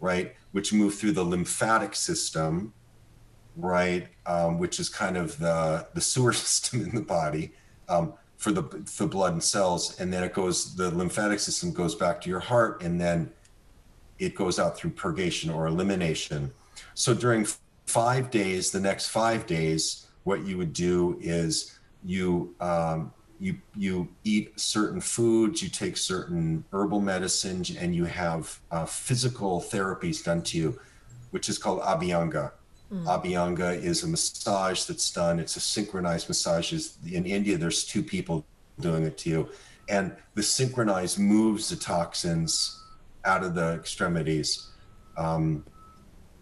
right? Which move through the lymphatic system, right? Um, which is kind of the the sewer system in the body um, for the the blood and cells, and then it goes. The lymphatic system goes back to your heart, and then it goes out through purgation or elimination. So during five days, the next five days, what you would do is you um, you you eat certain foods, you take certain herbal medicines, and you have uh, physical therapies done to you, which is called abhyanga. Mm. Abhyanga is a massage that's done. It's a synchronized massage. In India, there's two people doing it to you, and the synchronized moves the toxins out of the extremities. Um,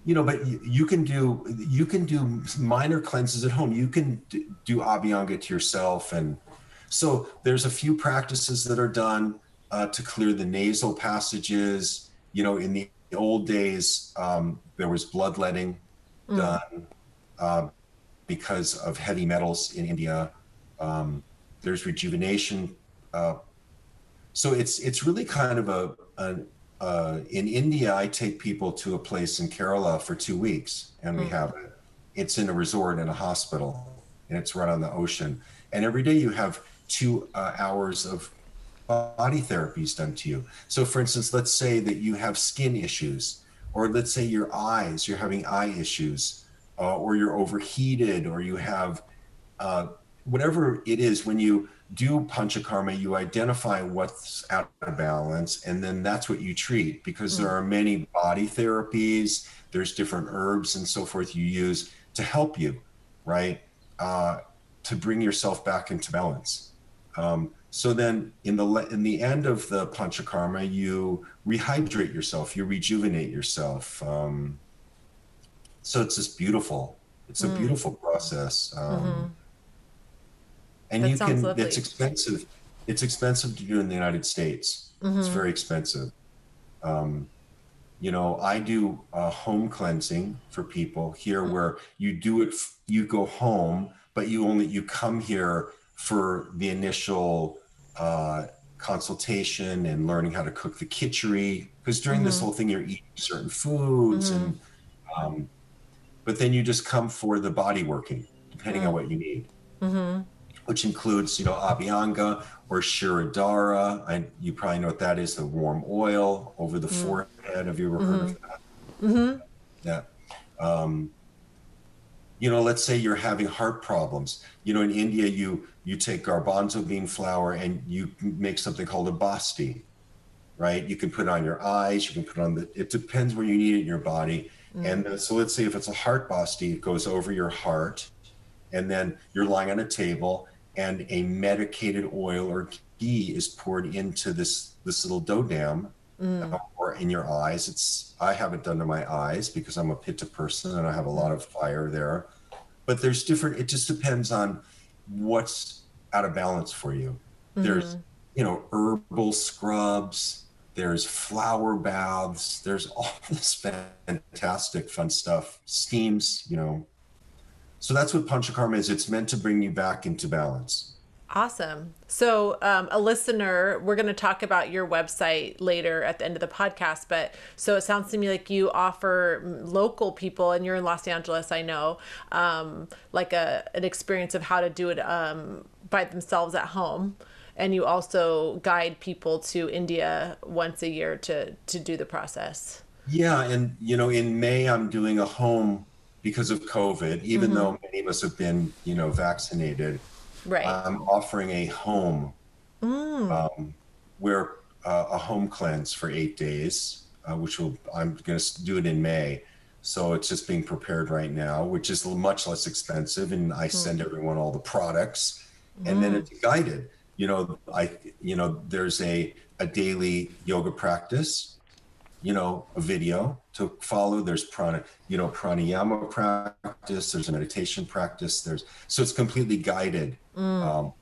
you know, but you, you, can do you can do minor cleanses at home. You can do abhyanga to yourself, and so there's a few practices that are done uh, to clear the nasal passages. You know, in the old days, um, there was bloodletting mm. done uh, because of heavy metals in India. Um, there's rejuvenation. Uh, so it's it's really kind of a, uh, in India, I take people to a place in Kerala for two weeks, and we mm. have it. It's in a resort in a hospital, and it's right on the ocean. And every day you have two uh, hours of body therapies done to you. So, for instance, let's say that you have skin issues, or let's say your eyes, you're having eye issues, uh, or you're overheated, or you have uh, whatever it is when you do panchakarma, you identify what's out of balance, and then that's what you treat because mm-hmm. there are many body therapies, there's different herbs and so forth you use to help you, right? Uh, to bring yourself back into balance. Um, so then in the in the end of the panchakarma, you rehydrate yourself, you rejuvenate yourself. Um, so it's just beautiful. It's a mm. beautiful process. Um, mm-hmm and that you can lovely. it's expensive it's expensive to do in the united states mm-hmm. it's very expensive um, you know i do uh, home cleansing for people here mm-hmm. where you do it you go home but you only you come here for the initial uh, consultation and learning how to cook the kitchery. because during mm-hmm. this whole thing you're eating certain foods and mm-hmm. um, but then you just come for the body working depending on mm. what you need mm-hmm which includes, you know, Abhyanga or Shirodhara. I, you probably know what that is, the warm oil over the mm. forehead. Have you ever heard of mm-hmm. that? Mm-hmm. Yeah. Um, you know, let's say you're having heart problems. You know, in India, you you take garbanzo bean flour and you make something called a basti, right? You can put it on your eyes. You can put it on the. It depends where you need it in your body. Mm. And uh, so, let's say if it's a heart basti, it goes over your heart, and then you're lying on a table, and a medicated oil or ghee is poured into this this little dough dam mm. Uh, or in your eyes. It's I have it done to my eyes because I'm a pitta person and I have a lot of fire there. But there's different. It just depends on what's out of balance for you. Mm-hmm. There's you know herbal scrubs. There's flower baths. There's all this fantastic fun stuff. Steams, you know, so that's what Panchakarma is. It's meant to bring you back into balance. Awesome. So, um, a listener, we're going to talk about your website later at the end of the podcast. But so it sounds to me like you offer local people, and you're in Los Angeles, I know, um, like a an experience of how to do it um, by themselves at home. And you also guide people to India once a year to to do the process. Yeah, and you know, in May I'm doing a home because of COVID, even mm-hmm. though many of us have been, you know, vaccinated, right? I'm offering a home mm. um, where uh, a home cleanse for eight days, uh, which will I'm going to do it in May. So it's just being prepared right now, which is much less expensive, and I mm. send everyone all the products, and mm. then it's guided. You know, I you know there's a a daily yoga practice you know, a video to follow. There's prana, you know, pranayama practice. There's a meditation practice. There's so it's completely guided mm. um,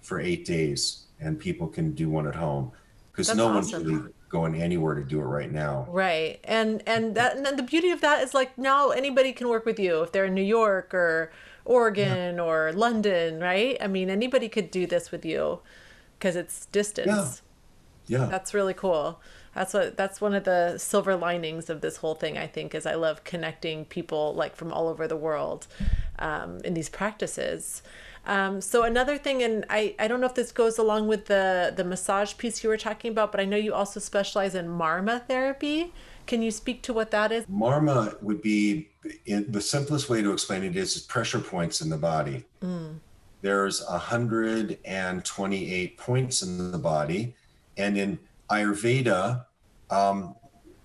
for eight days, and people can do one at home because no awesome. one's really going anywhere to do it right now. Right, and and that and the beauty of that is like now anybody can work with you if they're in New York or Oregon yeah. or London, right? I mean, anybody could do this with you because it's distance. Yeah. yeah, that's really cool that's what that's one of the silver linings of this whole thing i think is i love connecting people like from all over the world um, in these practices um, so another thing and I, I don't know if this goes along with the the massage piece you were talking about but i know you also specialize in marma therapy can you speak to what that is marma would be in, the simplest way to explain it is pressure points in the body mm. there's 128 points in the body. And in Ayurveda, um,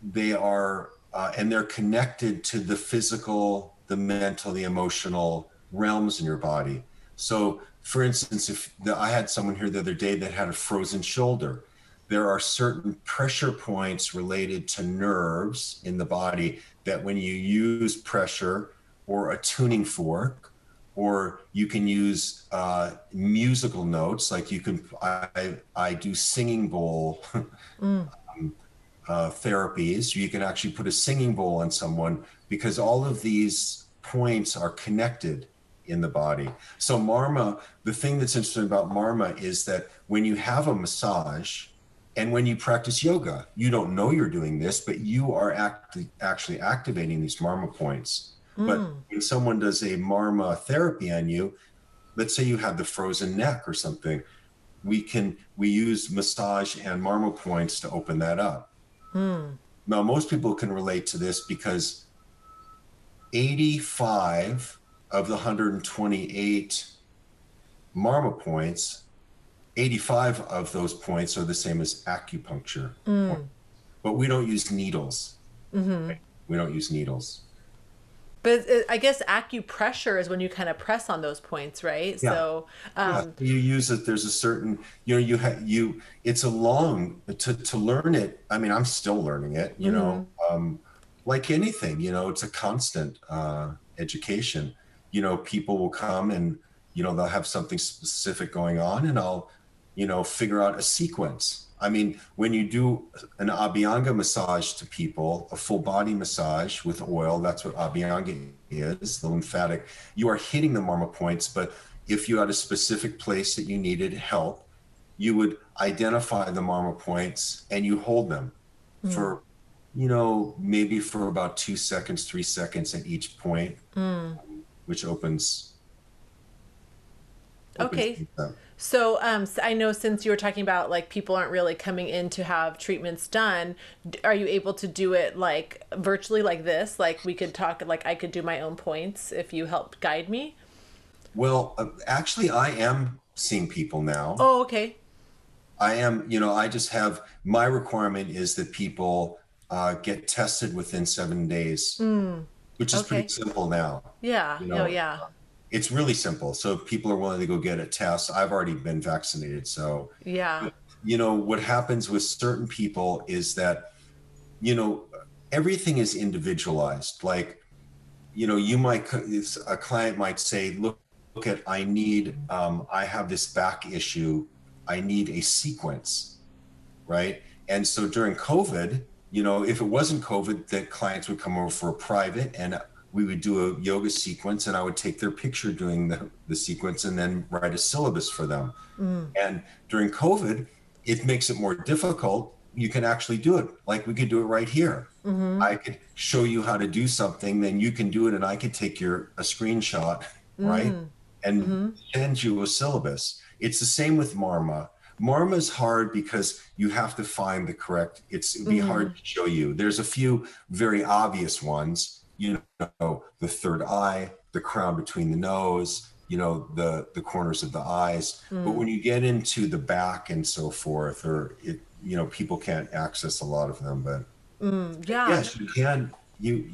they are, uh, and they're connected to the physical, the mental, the emotional realms in your body. So, for instance, if the, I had someone here the other day that had a frozen shoulder, there are certain pressure points related to nerves in the body that when you use pressure or a tuning fork, or you can use uh, musical notes, like you can, I, I do singing bowl mm. um, uh, therapies. You can actually put a singing bowl on someone because all of these points are connected in the body. So Marma, the thing that's interesting about Marma is that when you have a massage and when you practice yoga, you don't know you're doing this, but you are act- actually activating these Marma points. Mm. But when someone does a Marma therapy on you, let's say you have the frozen neck or something, we can we use massage and Marma points to open that up. Mm. Now most people can relate to this because 85 of the 128 Marma points, 85 of those points are the same as acupuncture. Mm. But we don't use needles. Mm-hmm. We don't use needles. But I guess acupressure is when you kind of press on those points, right? Yeah. So um, yeah. you use it. There's a certain, you know, you have you. It's a long to to learn it. I mean, I'm still learning it. You mm-hmm. know, um, like anything, you know, it's a constant uh, education you know, people will come and, you know, they'll have something specific going on and I'll, you know, figure out a sequence. I mean, when you do an Abhyanga massage to people, a full body massage with oil, that's what Abhyanga is, the lymphatic, you are hitting the marma points. But if you had a specific place that you needed help, you would identify the marma points and you hold them mm. for, you know, maybe for about two seconds, three seconds at each point. Mm which opens. opens okay. So, um, so I know since you were talking about like people aren't really coming in to have treatments done, are you able to do it like virtually like this? Like we could talk, like I could do my own points if you help guide me. Well, uh, actually, I am seeing people now. Oh, okay. I am, you know, I just have my requirement is that people uh, get tested within seven days. Mm which is okay. pretty simple now. Yeah. You know, oh, yeah. It's really simple. So if people are willing to go get a test, I've already been vaccinated. So, yeah. you know, what happens with certain people is that, you know, everything is individualized. Like, you know, you might, a client might say, look, look at, I need, um, I have this back issue. I need a sequence. Right. And so during COVID, you know, if it wasn't COVID, that clients would come over for a private and we would do a yoga sequence and I would take their picture doing the, the sequence and then write a syllabus for them. Mm. And during COVID, it makes it more difficult. You can actually do it. Like we could do it right here. Mm-hmm. I could show you how to do something, then you can do it and I could take your a screenshot, mm. right? And mm-hmm. send you a syllabus. It's the same with Marma Marma is hard because you have to find the correct. It's it'd be mm-hmm. hard to show you. There's a few very obvious ones. You know, the third eye, the crown between the nose. You know, the the corners of the eyes. Mm. But when you get into the back and so forth, or it, you know, people can't access a lot of them. But mm, yeah, yes, you can. You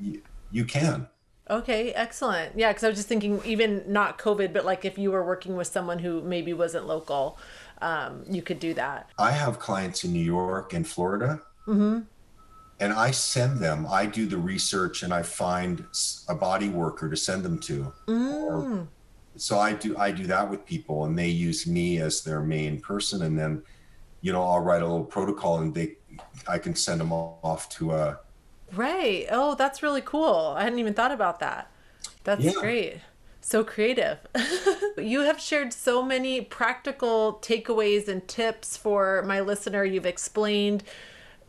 you, you can. Okay, excellent. Yeah, because I was just thinking, even not COVID, but like if you were working with someone who maybe wasn't local, um, you could do that. I have clients in New York and Florida. Mm-hmm. And I send them, I do the research and I find a body worker to send them to. Mm. Or, so I do I do that with people and they use me as their main person and then you know I'll write a little protocol and they I can send them off to a Right. Oh, that's really cool. I hadn't even thought about that. That's yeah. great. So creative. you have shared so many practical takeaways and tips for my listener. You've explained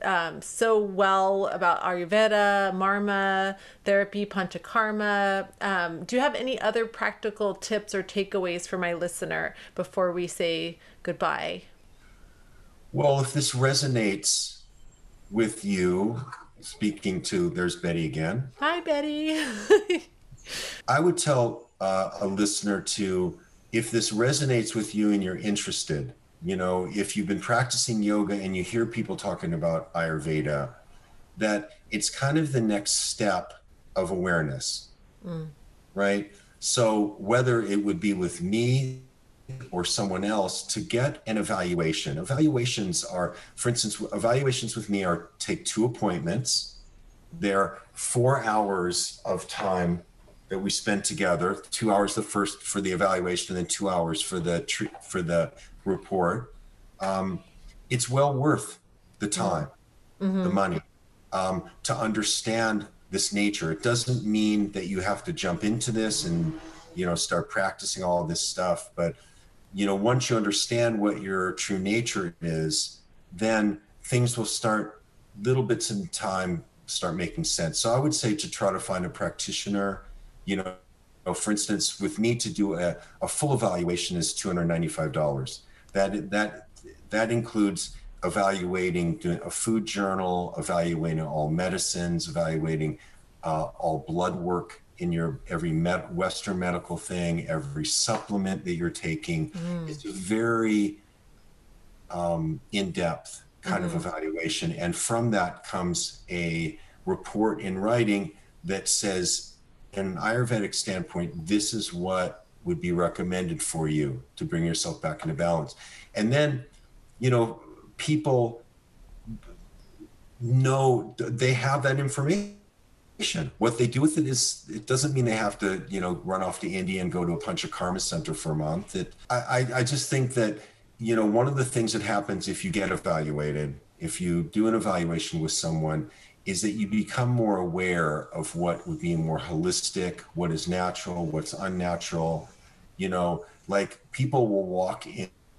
um, so well about Ayurveda, Marma, therapy, Panchakarma. Um, do you have any other practical tips or takeaways for my listener before we say goodbye? Well, if this resonates with you, speaking to, there's Betty again. Hi, Betty. I would tell uh, a listener to if this resonates with you and you're interested, you know, if you've been practicing yoga and you hear people talking about Ayurveda, that it's kind of the next step of awareness, mm. right? So whether it would be with me or someone else to get an evaluation. Evaluations are, for instance, evaluations with me are take two appointments. They're four hours of time that we spend together. Two hours the first for the evaluation, and then two hours for the for the report. Um, it's well worth the time, mm-hmm. the money, um, to understand this nature. It doesn't mean that you have to jump into this and you know start practicing all this stuff, but you know once you understand what your true nature is, then things will start little bits in time start making sense. So I would say to try to find a practitioner, you know, for instance, with me to do a, a full evaluation is $295. That that that includes evaluating doing a food journal, evaluating all medicines, evaluating uh, all blood work in your every med- Western medical thing, every supplement that you're taking. Mm. It's a very um, in depth kind mm-hmm. of evaluation. And from that comes a report in writing that says, in an Ayurvedic standpoint, this is what would be recommended for you to bring yourself back into balance. And then, you know, people know they have that information. What they do with it is it doesn't mean they have to, you know, run off to India and go to a Panchakarma center for a month. It, I, I just think that, you know, one of the things that happens if you get evaluated, if you do an evaluation with someone, is that you become more aware of what would be more holistic, what is natural, what's unnatural. You know, like people will walk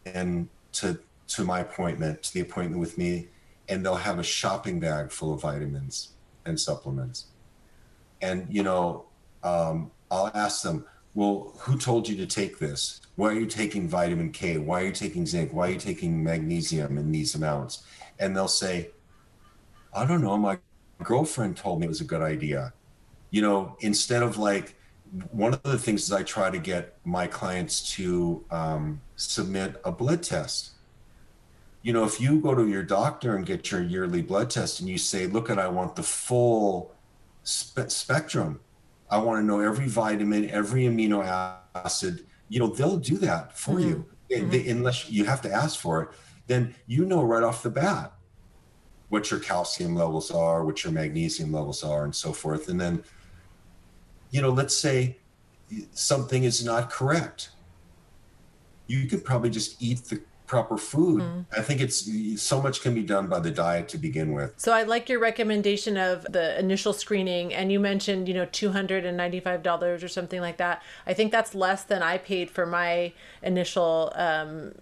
in, to to my appointment, to the appointment with me, and they'll have a shopping bag full of vitamins and supplements. And you know, um, I'll ask them, well, who told you to take this? Why are you taking vitamin K? Why are you taking zinc? Why are you taking magnesium in these amounts? And they'll say, I don't know. My girlfriend told me it was a good idea. You know, instead of like, one of the things is I try to get my clients to um, submit a blood test. You know, if you go to your doctor and get your yearly blood test and you say, look at, I want the full spe- spectrum. I want to know every vitamin, every amino acid, you know, they'll do that for mm-hmm. you. Mm-hmm. They, unless you have to ask for it, then you know right off the bat what your calcium levels are, what your magnesium levels are, and so forth. And then, you know, let's say something is not correct. You could probably just eat the proper food. Mm. I think it's so much can be done by the diet to begin with. So I like your recommendation of the initial screening and you mentioned, you know, $295 or something like that. I think that's less than I paid for my initial um,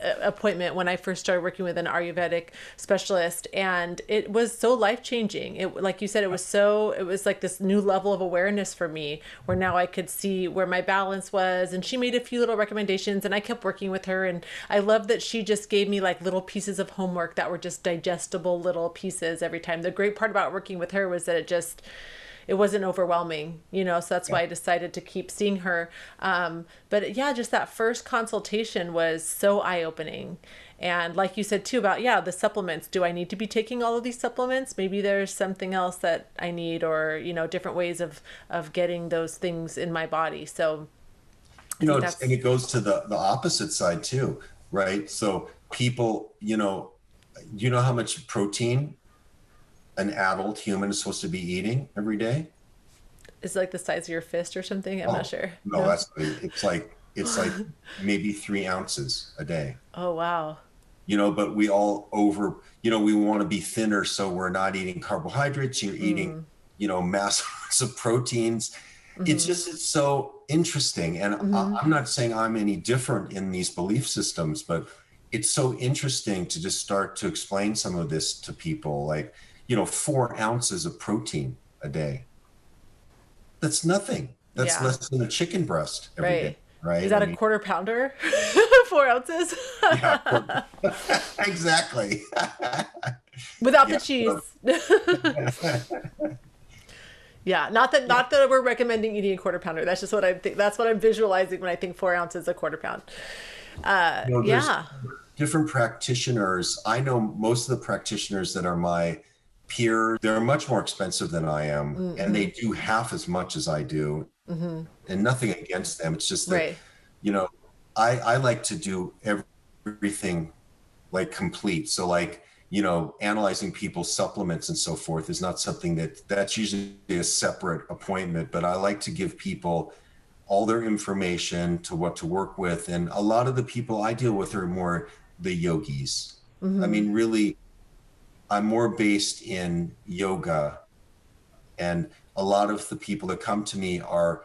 appointment when I first started working with an Ayurvedic specialist, and it was so life changing. It, like you said, it was so it was like this new level of awareness for me, where now I could see where my balance was, and she made a few little recommendations, and I kept working with her, and I love that she just gave me like little pieces of homework that were just digestible little pieces every time. The great part about working with her was that it just it wasn't overwhelming, you know, so that's yeah. why I decided to keep seeing her. Um, but yeah, just that first consultation was so eye opening. And like you said too about, yeah, the supplements. Do I need to be taking all of these supplements? Maybe there's something else that I need or, you know, different ways of, of getting those things in my body. So, you know, and it goes to the, the opposite side too, right? So people, you know, you know how much protein an adult human is supposed to be eating every day? Is it like the size of your fist or something? I'm oh, not sure. No, no, that's it's like it's like maybe three ounces a day. Oh wow. You know, but we all over. You know, we want to be thinner, so we're not eating carbohydrates. You're eating, mm. you know, mass of proteins. Mm-hmm. It's just it's so interesting, and mm-hmm. I, I'm not saying I'm any different in these belief systems, but it's so interesting to just start to explain some of this to people, like you know, four ounces of protein a day. That's nothing. That's yeah. less than a chicken breast every right. day, right? Is that I a mean, quarter pounder? four ounces? yeah, exactly. Without the cheese. Yeah, not that not that we're recommending eating a quarter pounder. That's just what I think. That's what I'm visualizing when I think four ounces a quarter pound. Uh, You know, yeah, different practitioners. I know most of the practitioners that are my peers, they're much more expensive than I am, Mm-hmm. and they do half as much as I do. And nothing against them. It's just that, right. you know, I, I like to do everything like complete. So like, you know, analyzing people's supplements and so forth is not something that that's usually a separate appointment, but I like to give people all their information to what to work with. And a lot of the people I deal with are more the yogis. I mean, really, I'm more based in yoga. And a lot of the people that come to me are,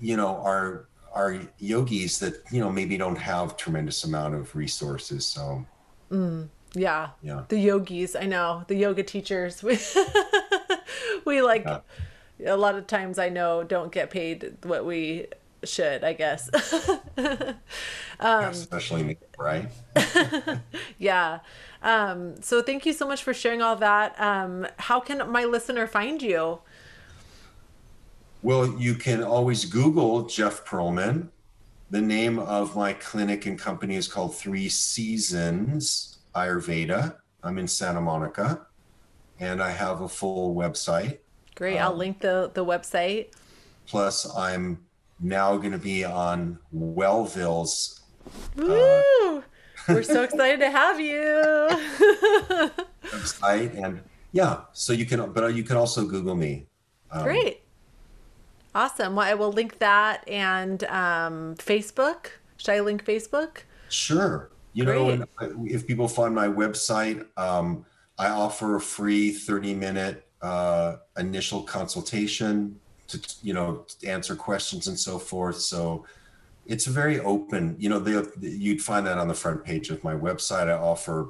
you know, are are yogis that, you know, maybe don't have tremendous amount of resources. So mm, Yeah. Yeah. The yogis, I know. The yoga teachers. We we like Yeah. a lot of times I know don't get paid what we should, I guess. Um, especially me, right? yeah. Um, so thank you so much for sharing all that. Um, how can my listener find you? Well, you can always Google Jeff Perlman. The name of my clinic and company is called Three Seasons Ayurveda. I'm in Santa Monica, and I have a full website. Great. I'll link the the website. Plus, I'm now going to be on Wellville's. Woo! We're so excited to have you. website, and yeah, so you can, but you can also Google me. Um, Great. Awesome. Well, I will link that and um, Facebook. Should I link Facebook? Sure. You know, Great. and if people find my website, um, I offer a free 30 minute uh, initial consultation to, you know, answer questions and so forth. So it's very open. You know, they, you'd find that on the front page of my website. I offer,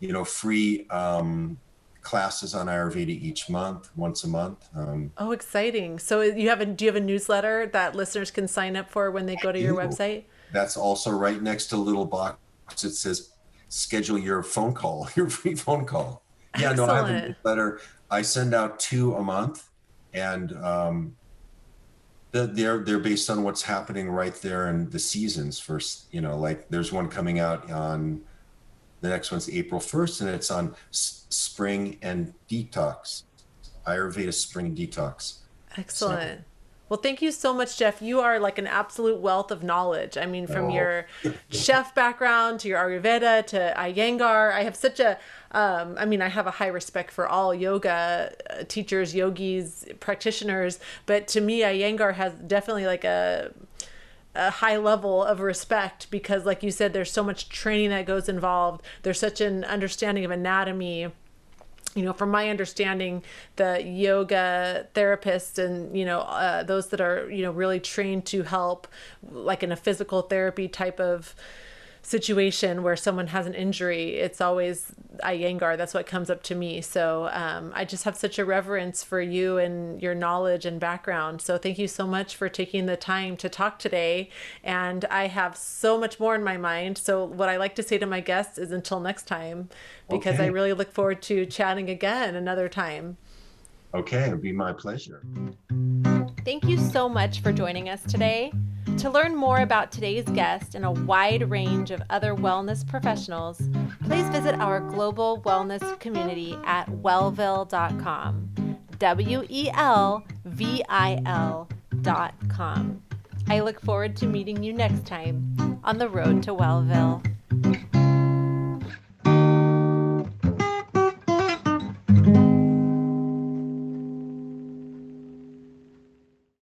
you know, free um, classes on Ayurveda each month, once a month. Um, Oh, exciting! So you have a do you have a newsletter that listeners can sign up for when they go to your website? that's also right next to a little box that says schedule your phone call, your free phone call. Yeah, no, I have a newsletter. I send out two a month, and um, they're they're based on what's happening right there in the seasons. First, you know, like there's one coming out on the next one's April first, and it's on s- spring and detox, Ayurveda spring detox. Excellent. Well, thank you so much, Jeff. You are like an absolute wealth of knowledge. I mean, from Oh. your chef background to your Ayurveda to Iyengar, I have such a, um, I mean, I have a high respect for all yoga uh, teachers, yogis, practitioners, but to me, Iyengar has definitely like a, a high level of respect because like you said there's so much training that goes involved there's such an understanding of anatomy you know from my understanding the yoga therapists and you know uh, those that are you know really trained to help like in a physical therapy type of situation where someone has an injury it's always iyengar that's what comes up to me. So um, i just have such a reverence for you and your knowledge and background. So thank you so much for taking the time to talk today. And i have so much more in my mind. So what i like to say to my guests is until next time because i really look forward to chatting again another time Okay, it'd be my pleasure. Thank you so much for joining us today. To learn more about today's guest and a wide range of other wellness professionals, please visit our global wellness community at wellville.com. W E L V I L.com. I look forward to meeting you next time on the road to Wellville.